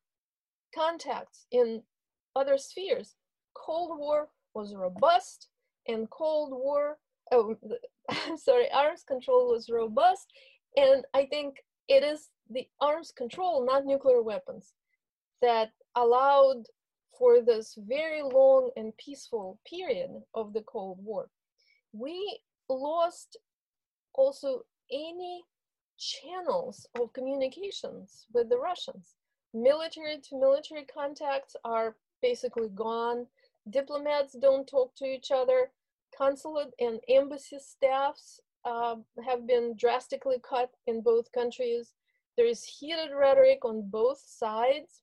contacts in other spheres, Cold War was robust and Cold War, oh, I'm um, sorry, arms control was robust. And I think it is the arms control, not nuclear weapons, that allowed for this very long and peaceful period of the Cold War. We lost also any channels of communications with the Russians. Military to military contacts are basically gone. Diplomats don't talk to each other. Consulate and embassy staffs uh, have been drastically cut in both countries. There is heated rhetoric on both sides.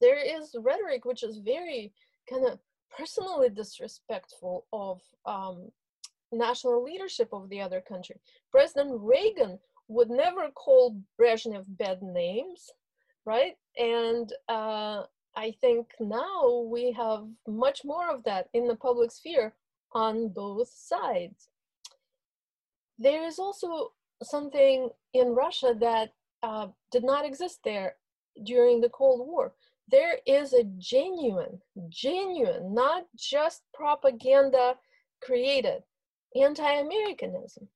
There is rhetoric which is very kind of personally disrespectful of um, national leadership of the other country. President Reagan would never call Brezhnev bad names, right? And uh, I think now we have much more of that in the public sphere on both sides. There is also something in Russia that uh, did not exist there during the Cold War. There is a genuine, genuine, not just propaganda created anti-Americanism.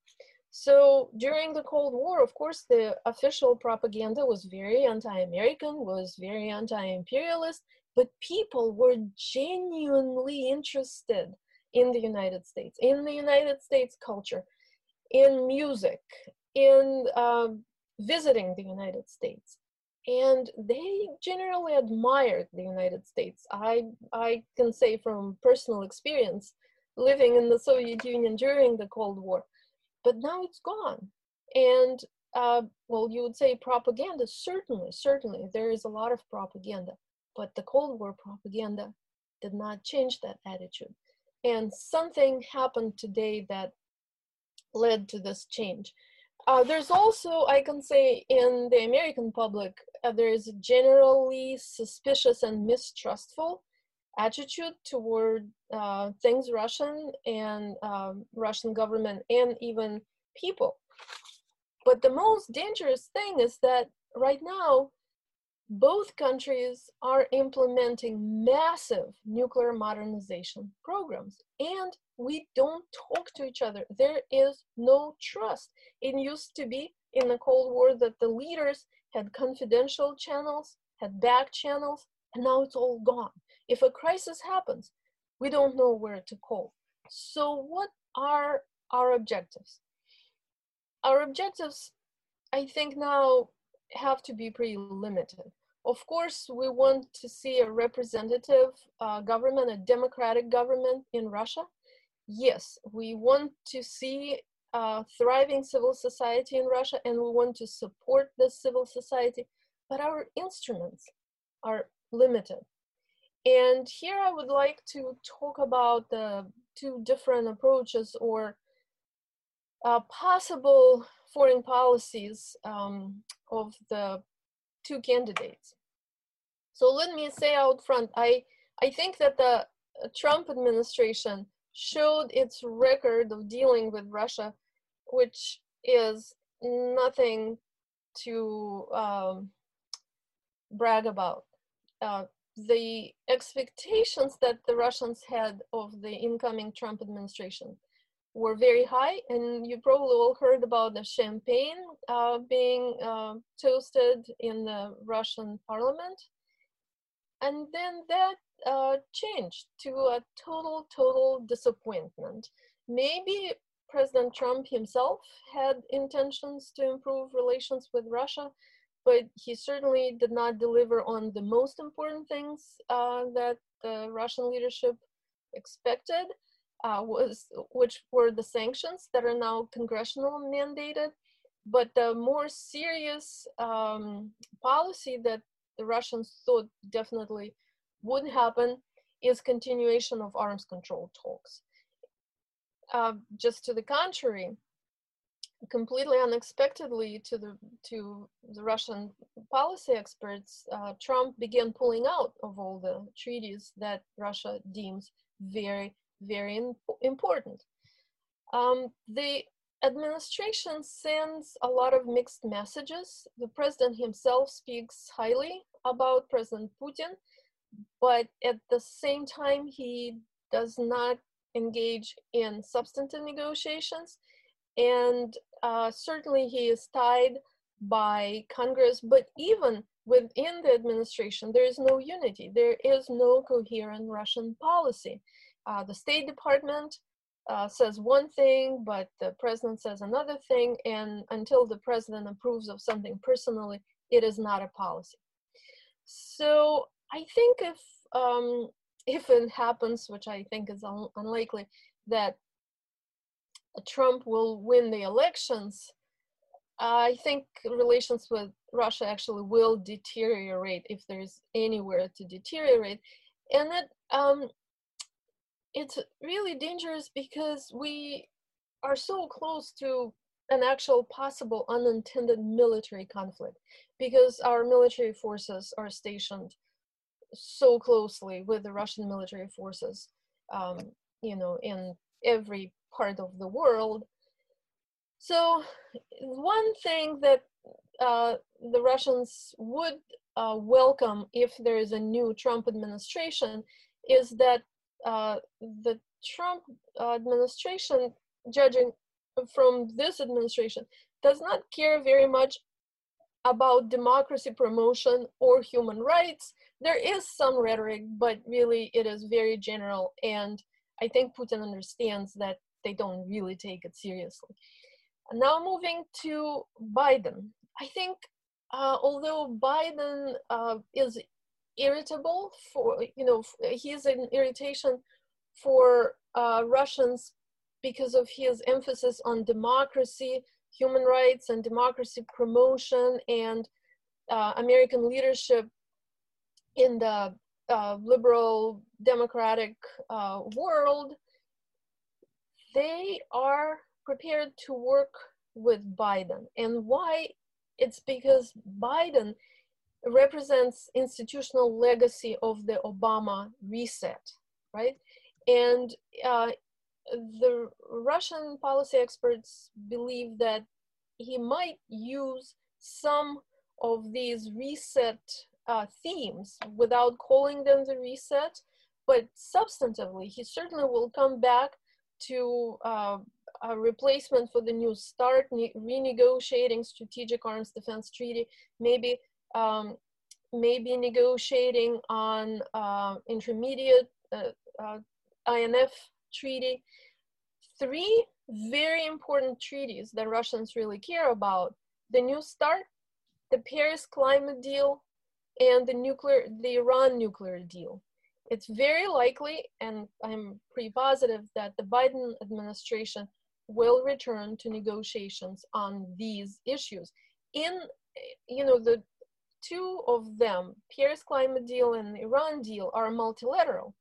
So during the Cold War, of course, the official propaganda was very anti-American, was very anti-imperialist, but people were genuinely interested in the United States, in the United States culture, in music, in um, visiting the United States. And they generally admired the United States. I, I can say from personal experience, living in the Soviet Union during the Cold War, but now it's gone. And uh, well, you would say propaganda, certainly, certainly, there is a lot of propaganda, but the Cold War propaganda did not change that attitude. And something happened today that led to this change. Uh, there's also, I can say, in the American public, uh, there is generally suspicious and mistrustful attitude toward uh, things Russian and um, Russian government and even people. But the most dangerous thing is that right now, both countries are implementing massive nuclear modernization programs and we don't talk to each other. There is no trust. It used to be in the Cold War that the leaders had confidential channels, had back channels, and now it's all gone. If a crisis happens, we don't know where to call. So, what are our objectives? Our objectives, I think, now have to be pretty limited. Of course, we want to see a representative uh, government, a democratic government in Russia. Yes, we want to see a thriving civil society in Russia and we want to support the civil society, but our instruments are limited. And here I would like to talk about the two different approaches or uh, possible foreign policies um, of the two candidates. So let me say out front, I, I think that the uh, Trump administration showed its record of dealing with Russia, which is nothing to um, brag about. Uh, the expectations that the Russians had of the incoming Trump administration were very high, and you probably all heard about the champagne uh, being uh, toasted in the Russian parliament. And then that uh, changed to a total, total disappointment. Maybe President Trump himself had intentions to improve relations with Russia, but he certainly did not deliver on the most important things uh, that the Russian leadership expected, uh, was which were the sanctions that are now congressional mandated. But the more serious um, policy that the Russians thought definitely would happen is continuation of arms control talks. Uh, just to the contrary, completely unexpectedly to the to the Russian policy experts, uh, Trump began pulling out of all the treaties that Russia deems very very important. Um, the administration sends a lot of mixed messages. The president himself speaks highly about President Putin, but at the same time, he does not engage in substantive negotiations and uh, certainly he is tied by Congress, but even within the administration, there is no unity. There is no coherent Russian policy. Uh, the State Department uh, says one thing, but the president says another thing, and until the president approves of something personally, it is not a policy. So I think if um, if it happens, which I think is un- unlikely, that Trump will win the elections, I think relations with Russia actually will deteriorate if there's anywhere to deteriorate. And that um, it's really dangerous because we are so close to an actual possible unintended military conflict because our military forces are stationed so closely with the Russian military forces, um, you know, in every part of the world. So one thing that uh, the Russians would uh, welcome if there is a new Trump administration is that uh, the Trump administration, judging from this administration, does not care very much about democracy promotion or human rights. There is some rhetoric, but really it is very general. And I think Putin understands that they don't really take it seriously. Now moving to Biden, I think uh, although Biden uh, is irritable for you know he's an irritation for uh, Russians because of his emphasis on democracy, human rights, and democracy promotion and uh, American leadership in the uh, liberal democratic uh, world they are prepared to work with Biden. And why? It's because Biden represents institutional legacy of the Obama reset, right? And uh, the Russian policy experts believe that he might use some of these reset uh, themes without calling them the reset, but substantively, he certainly will come back to uh, a replacement for the new START, renegotiating strategic arms defense treaty, maybe um, maybe negotiating on uh, intermediate uh, uh INF treaty. Three very important treaties that Russians really care about: the New START, the Paris Climate Deal, and the nuclear, the Iran nuclear deal. It's very likely, and I'm pretty positive, that the Biden administration will return to negotiations on these issues. In, you know, the two of them, Paris climate deal and Iran deal, are multilateral.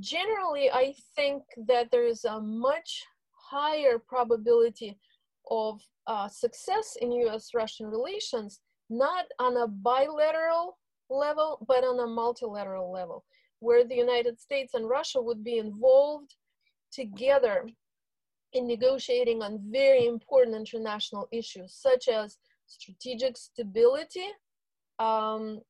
Generally, I think that there is a much higher probability of uh, success in US-Russian relations, not on a bilateral level, but on a multilateral level, where the United States and Russia would be involved together in negotiating on very important international issues, such as strategic stability, um,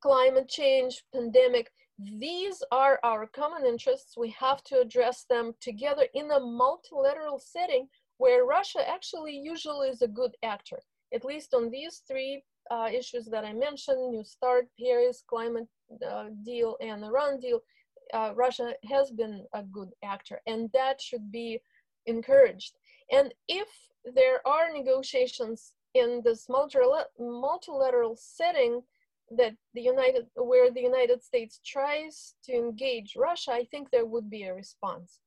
climate change, pandemic. These are our common interests. We have to address them together in a multilateral setting where Russia actually usually is a good actor, at least on these three uh, issues that I mentioned, New START, Paris, climate uh, deal, and Iran deal, uh, Russia has been a good actor, and that should be encouraged. And if there are negotiations in this multilateral setting that the United, where the United States tries to engage Russia, I think there would be a response.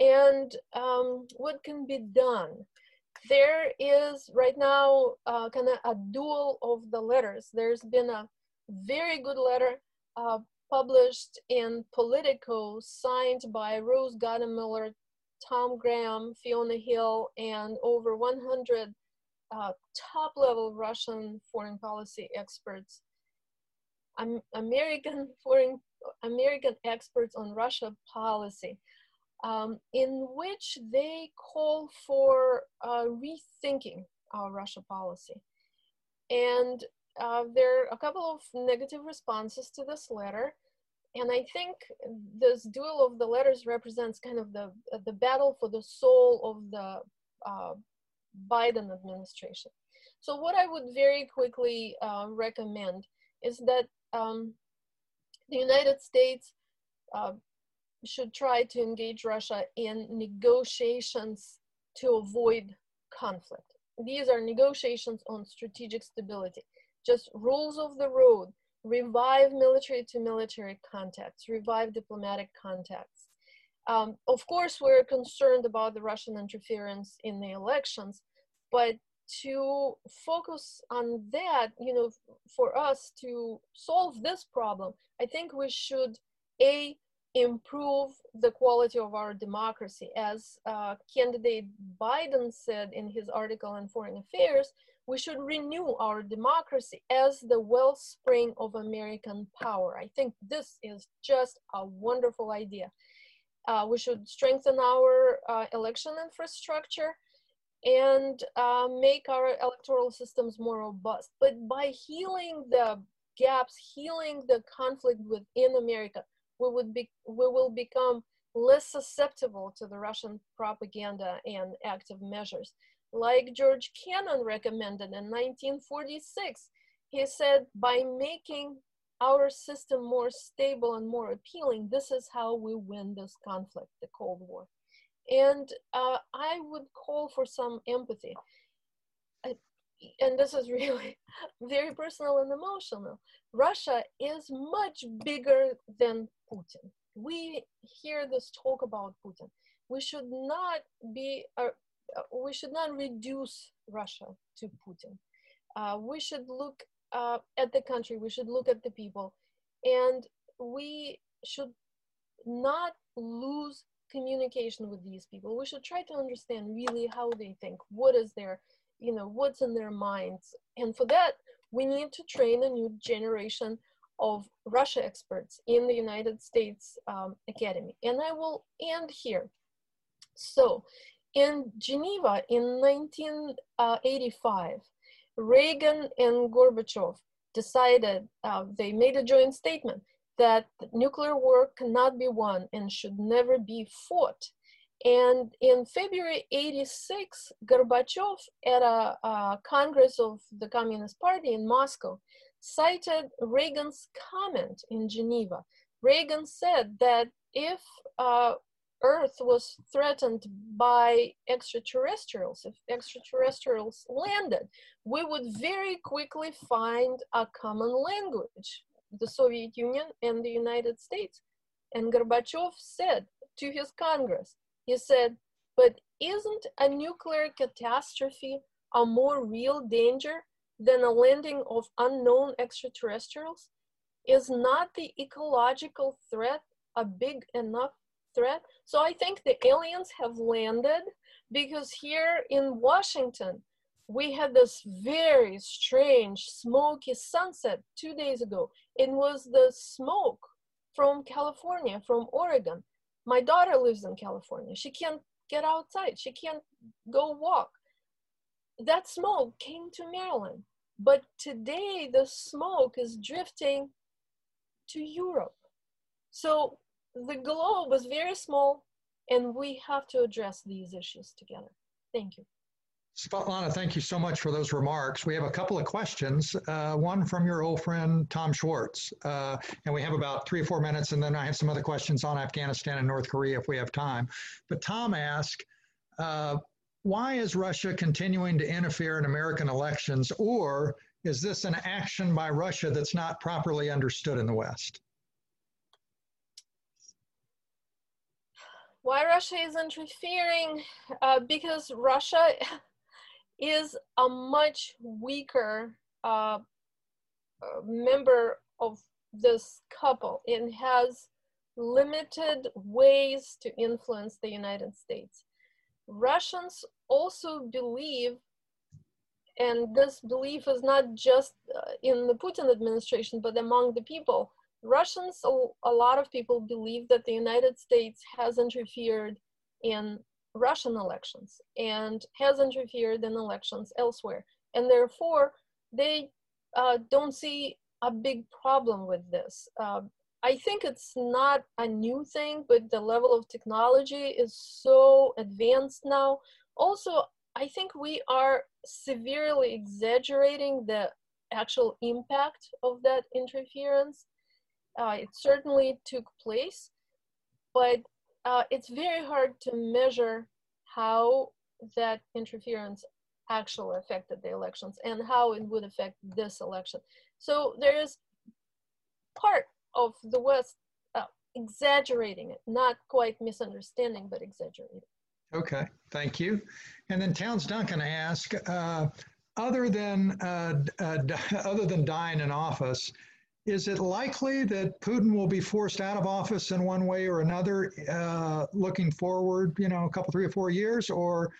And um, what can be done? there is right now uh, kind of a duel of the letters. There's been a very good letter uh, published in Politico, signed by Rose Gottemoeller, Tom Graham, Fiona Hill, and over 100 uh, top-level Russian foreign policy experts, um, American foreign American experts on Russia policy um, in which they call for uh, rethinking our Russia policy. And uh, there are a couple of negative responses to this letter. And I think this duel of the letters represents kind of the, the battle for the soul of the uh, Biden administration. So what I would very quickly uh, recommend is that um, the United States uh, should try to engage Russia in negotiations to avoid conflict. These are negotiations on strategic stability, just rules of the road, revive military to military contacts, revive diplomatic contacts. Um, of course, we're concerned about the Russian interference in the elections, but to focus on that, you know, for us to solve this problem, I think we should A, improve the quality of our democracy. As uh, candidate Biden said in his article on foreign affairs, we should renew our democracy as the wellspring of American power. I think this is just a wonderful idea. Uh, we should strengthen our uh, election infrastructure and uh, make our electoral systems more robust. But by healing the gaps, healing the conflict within America, we would be we will become less susceptible to the Russian propaganda and active measures. Like George Kennan recommended in 1946, he said, by making our system more stable and more appealing, this is how we win this conflict, the Cold War. And uh, I would call for some empathy. and this is really very personal and emotional. Russia is much bigger than Putin. We hear this talk about Putin. We should not be, uh, uh, we should not reduce Russia to Putin. Uh, we should look uh, at the country, we should look at the people, and we should not lose communication with these people. We should try to understand really how they think, what is their, you know, what's in their minds. And for that, we need to train a new generation of Russia experts in the United States um, Academy. And I will end here. So in Geneva in 1985, Reagan and Gorbachev decided, uh, they made a joint statement that nuclear war cannot be won and should never be fought. And in February 86, Gorbachev at a, a, Congress of the Communist Party in Moscow cited Reagan's comment in Geneva. Reagan said that if uh, Earth was threatened by extraterrestrials, if extraterrestrials landed, we would very quickly find a common language, the Soviet Union and the United States. And Gorbachev said to his Congress, he said, but isn't a nuclear catastrophe a more real danger than a landing of unknown extraterrestrials? Is not the ecological threat a big enough threat. So I think the aliens have landed because here in Washington, we had this very strange smoky sunset two days ago. It was the smoke from California, from Oregon. My daughter lives in California. She can't get outside. She can't go walk. That smoke came to Maryland. But today the smoke is drifting to Europe. So the globe is very small and we have to address these issues together. Thank you. Svetlana, thank you so much for those remarks. We have a couple of questions. Uh, one from your old friend, Tom Schwartz. Uh, and we have about three or four minutes, and then I have some other questions on Afghanistan and North Korea if we have time. But Tom asked, uh, why is Russia continuing to interfere in American elections, or is this an action by Russia that's not properly understood in the West? why Russia is interfering? Uh, because Russia is a much weaker uh, member of this couple and has limited ways to influence the United States. Russians also believe, and this belief is not just uh, in the Putin administration, but among the people, Russians, a lot of people believe that the United States has interfered in Russian elections and has interfered in elections elsewhere. And therefore, they uh, don't see a big problem with this. Uh, I think it's not a new thing, but the level of technology is so advanced now. Also, I think we are severely exaggerating the actual impact of that interference. Uh, it certainly took place, but uh, it's very hard to measure how that interference actually affected the elections and how it would affect this election. So there is part of the West uh, exaggerating it, not quite misunderstanding, but exaggerating. Okay, thank you. And then Towns Duncan asked, uh, other than uh, uh other than dying in office, is it likely that Putin will be forced out of office in one way or another, uh, looking forward, you know, a couple, three or four years, or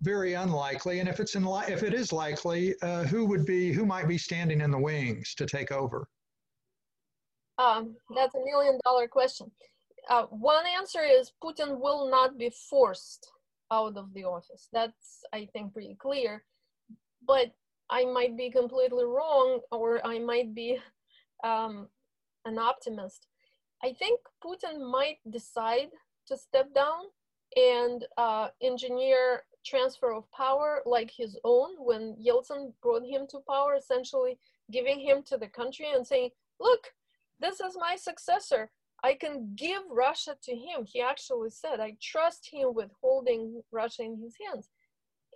very unlikely? And if it's in li- if it is likely, uh, who would be who might be standing in the wings to take over? Um, that's a million dollar question. Uh, one answer is Putin will not be forced out of the office. That's I think pretty clear. But I might be completely wrong, or I might be um, an optimist. I think Putin might decide to step down and uh, engineer transfer of power like his own when Yeltsin brought him to power, essentially giving him to the country and saying, look, this is my successor. I can give Russia to him. He actually said, I trust him with holding Russia in his hands.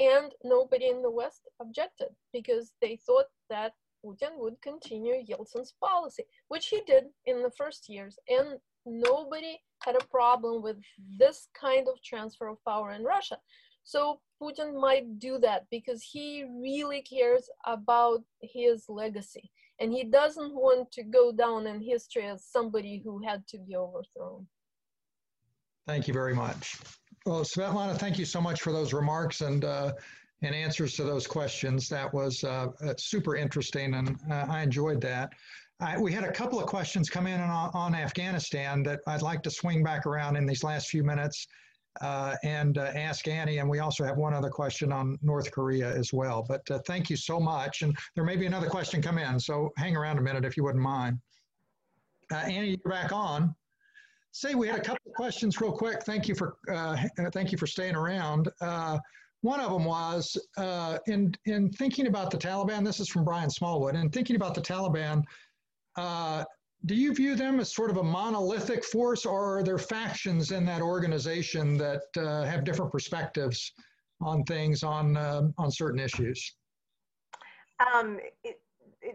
And nobody in the West objected because they thought that Putin would continue Yeltsin's policy, which he did in the first years. And nobody had a problem with this kind of transfer of power in Russia. So Putin might do that because he really cares about his legacy. And he doesn't want to go down in history as somebody who had to be overthrown. Thank you very much. Well, Svetlana, thank you so much for those remarks. And uh, and answers to those questions. That was uh, uh super interesting, and uh, I enjoyed that. I, we had a couple of questions come in on, on, Afghanistan that I'd like to swing back around in these last few minutes uh, and uh, ask Annie. And we also have one other question on North Korea as well. But uh, thank you so much. And there may be another question come in, so hang around a minute if you wouldn't mind. Annie, you're back on. Say we had a couple of questions real quick. Thank you for uh, thank you for staying around. Uh, one of them was in in thinking about the Taliban. This is from Brian Smallwood. And thinking about the Taliban, uh, do you view them as sort of a monolithic force, or are there factions in that organization that uh, have different perspectives on things on uh, on certain issues? Um, it,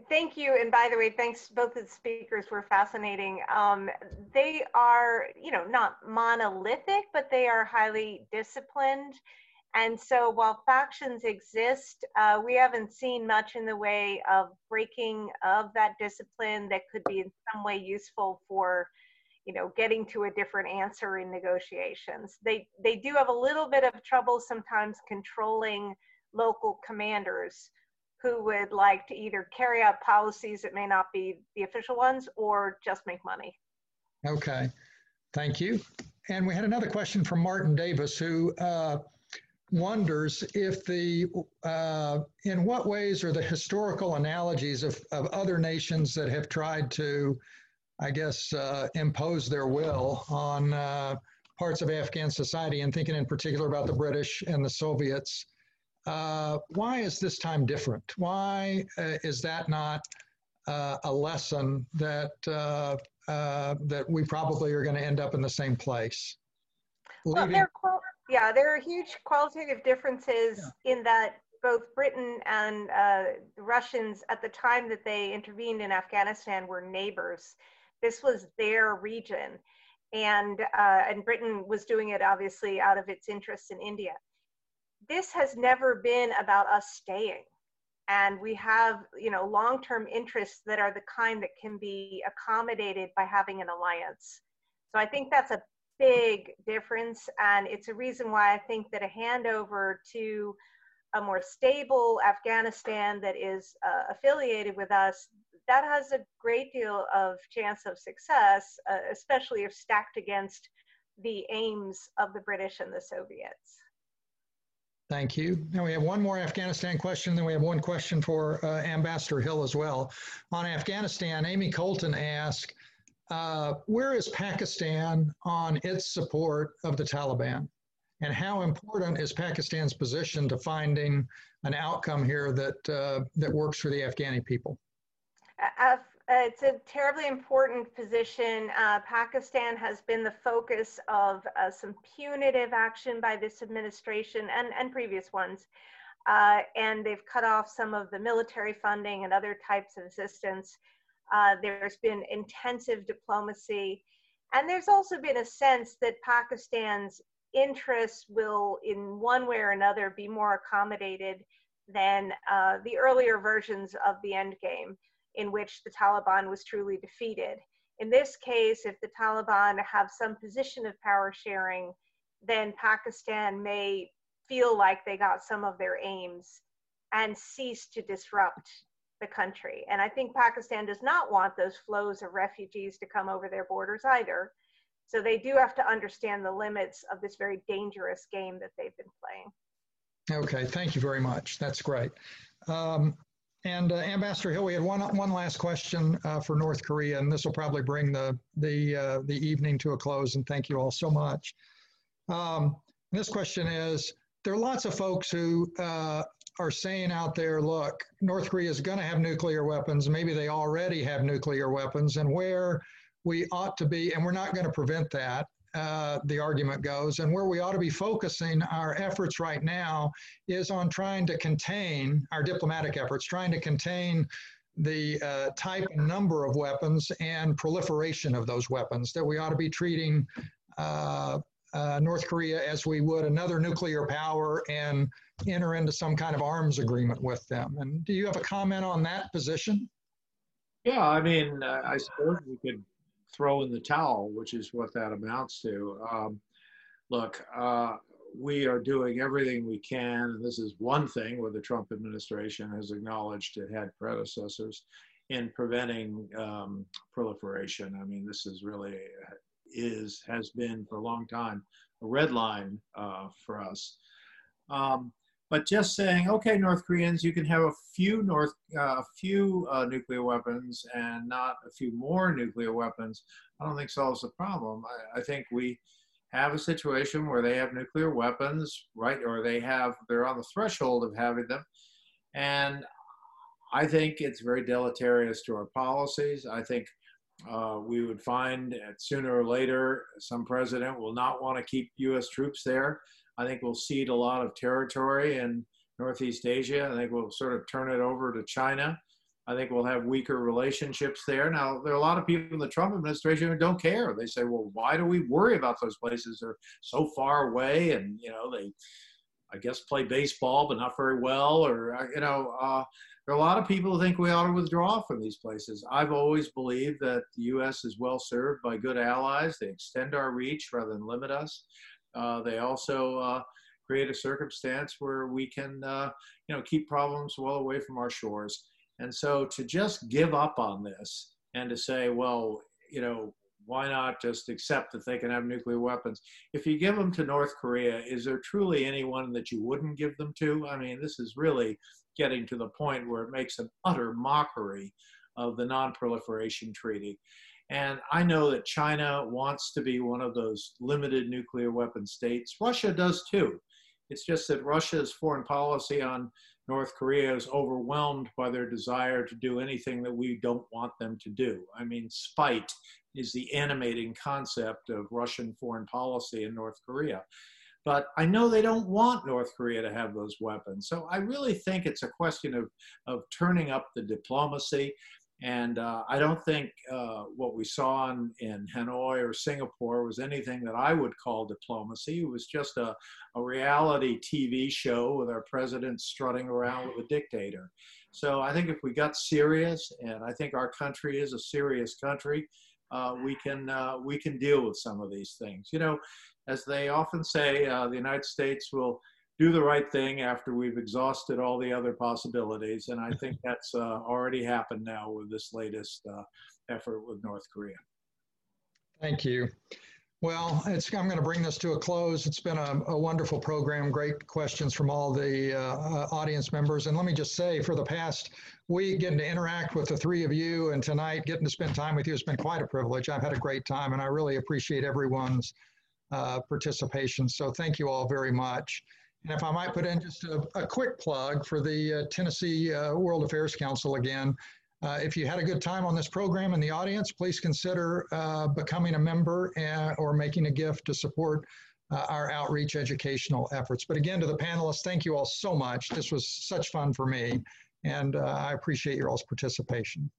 thank you, and by the way, thanks both of the speakers were fascinating. Um, they are, you know, not monolithic, but they are highly disciplined. And so while factions exist, uh, we haven't seen much in the way of breaking of that discipline that could be in some way useful for, you know, getting to a different answer in negotiations. They, they do have a little bit of trouble sometimes controlling local commanders who would like to either carry out policies that may not be the official ones or just make money. Okay, thank you. And we had another question from Martin Davis who uh, wonders if the uh, in what ways are the historical analogies of, of other nations that have tried to i guess uh, impose their will on uh, parts of afghan society and thinking in particular about the british and the soviets uh, why is this time different? Why uh, is that not uh, a lesson that that we probably are going to end up in the same place? Well, yeah, there are huge qualitative differences yeah. in that both Britain and uh, the Russians, at the time that they intervened in Afghanistan, were neighbors. This was their region, and uh, and Britain was doing it obviously out of its interests in India. This has never been about us staying, and we have you know long-term interests that are the kind that can be accommodated by having an alliance. So I think that's a big difference. And it's a reason why I think that a handover to a more stable Afghanistan that is uh, affiliated with us, that has a great deal of chance of success, uh, especially if stacked against the aims of the British and the Soviets. Thank you. Now we have one more Afghanistan question, then we have one question for uh, Ambassador Hill as well. On Afghanistan, Amy Colton asked, uh, where is Pakistan on its support of the Taliban? And how important is Pakistan's position to finding an outcome here that, uh, that works for the Afghani people? It's a terribly important position. Uh, Pakistan has been the focus of uh, some punitive action by this administration and, and previous ones. Uh, and they've cut off some of the military funding and other types of assistance. Uh, there's been intensive diplomacy. And there's also been a sense that Pakistan's interests will, in one way or another, be more accommodated than uh, the earlier versions of the endgame, in which the Taliban was truly defeated. In this case, if the Taliban have some position of power sharing, then Pakistan may feel like they got some of their aims and cease to disrupt the country. And I think Pakistan does not want those flows of refugees to come over their borders either. So they do have to understand the limits of this very dangerous game that they've been playing. Okay, thank you very much. That's great. Um, and uh, Ambassador Hill, we had one one last question uh, for North Korea, and this will probably bring the the uh, the evening to a close. And thank you all so much. Um, this question is: There are lots of folks who uh, are saying out there, look, North Korea is going to have nuclear weapons. Maybe they already have nuclear weapons, and where we ought to be, and we're not going to prevent that. Uh, the argument goes, and where we ought to be focusing our efforts right now is on trying to contain our diplomatic efforts, trying to contain the uh, type and number of weapons and proliferation of those weapons. That we ought to be treating uh, uh North Korea as we would another nuclear power and enter into some kind of arms agreement with them. And do you have a comment on that position? Yeah, I mean, I suppose we could throw in the towel, which is what that amounts to. Um, look, uh, we are doing everything we can. And this is one thing where the Trump administration has acknowledged it had predecessors in preventing um, proliferation. I mean, this is really is has been for a long time a red line uh, for us. Um, but just saying, okay, North Koreans, you can have a few North, uh, a few uh, nuclear weapons and not a few more nuclear weapons. I don't think solves the problem. I, I, think we have a situation where they have nuclear weapons, right, or they have they're on the threshold of having them, and I think it's very deleterious to our policies. I think uh, we would find that sooner or later some president will not want to keep U.S. troops there. I think we'll cede a lot of territory in Northeast Asia. I think we'll sort of turn it over to China. I think we'll have weaker relationships there. Now, there are a lot of people in the Trump administration who don't care. They say, well, why do we worry about those places? They're so far away and, you know, they, I guess, play baseball, but not very well. Or, uh, you know, uh, there are a lot of people who think we ought to withdraw from these places. I've always believed that the U.S. is well served by good allies. They extend our reach rather than limit us. Uh, they also uh, create a circumstance where we can, uh, you know, keep problems well away from our shores. And so to just give up on this and to say, well, you know, why not just accept that they can have nuclear weapons? If you give them to North Korea, is there truly anyone that you wouldn't give them to? I mean, this is really getting to the point where it makes an utter mockery of the Non-Proliferation Treaty. And I know that China wants to be one of those limited nuclear weapon states. Russia does too. It's just that Russia's foreign policy on North Korea is overwhelmed by their desire to do anything that we don't want them to do. I mean, spite is the animating concept of Russian foreign policy in North Korea. But I know they don't want North Korea to have those weapons. So I really think it's a question of, of turning up the diplomacy. And uh, I don't think uh, what we saw in, in Hanoi or Singapore was anything that I would call diplomacy. It was just a, a reality TV show with our president strutting around with a dictator. So I think if we got serious, and I think our country is a serious country, uh, we can uh, we can deal with some of these things. You know, as they often say, uh, the United States will do the right thing after we've exhausted all the other possibilities. And I think that's uh, already happened now with this latest uh, effort with North Korea. Thank you. Well, I'm going to bring this to a close. It's been a, a wonderful program, great questions from all the uh, uh, audience members. And let me just say, for the past week, getting to interact with the three of you and tonight, getting to spend time with you has been quite a privilege. I've had a great time, and I really appreciate everyone's uh, participation. So thank you all very much. And if I might put in just a, a quick plug for the uh, Tennessee uh, World Affairs Council again. Uh, if you had a good time on this program in the audience, please consider uh, becoming a member or making a gift to support uh, our outreach educational efforts. But again, to the panelists, thank you all so much. This was such fun for me, and uh, I appreciate your all's participation.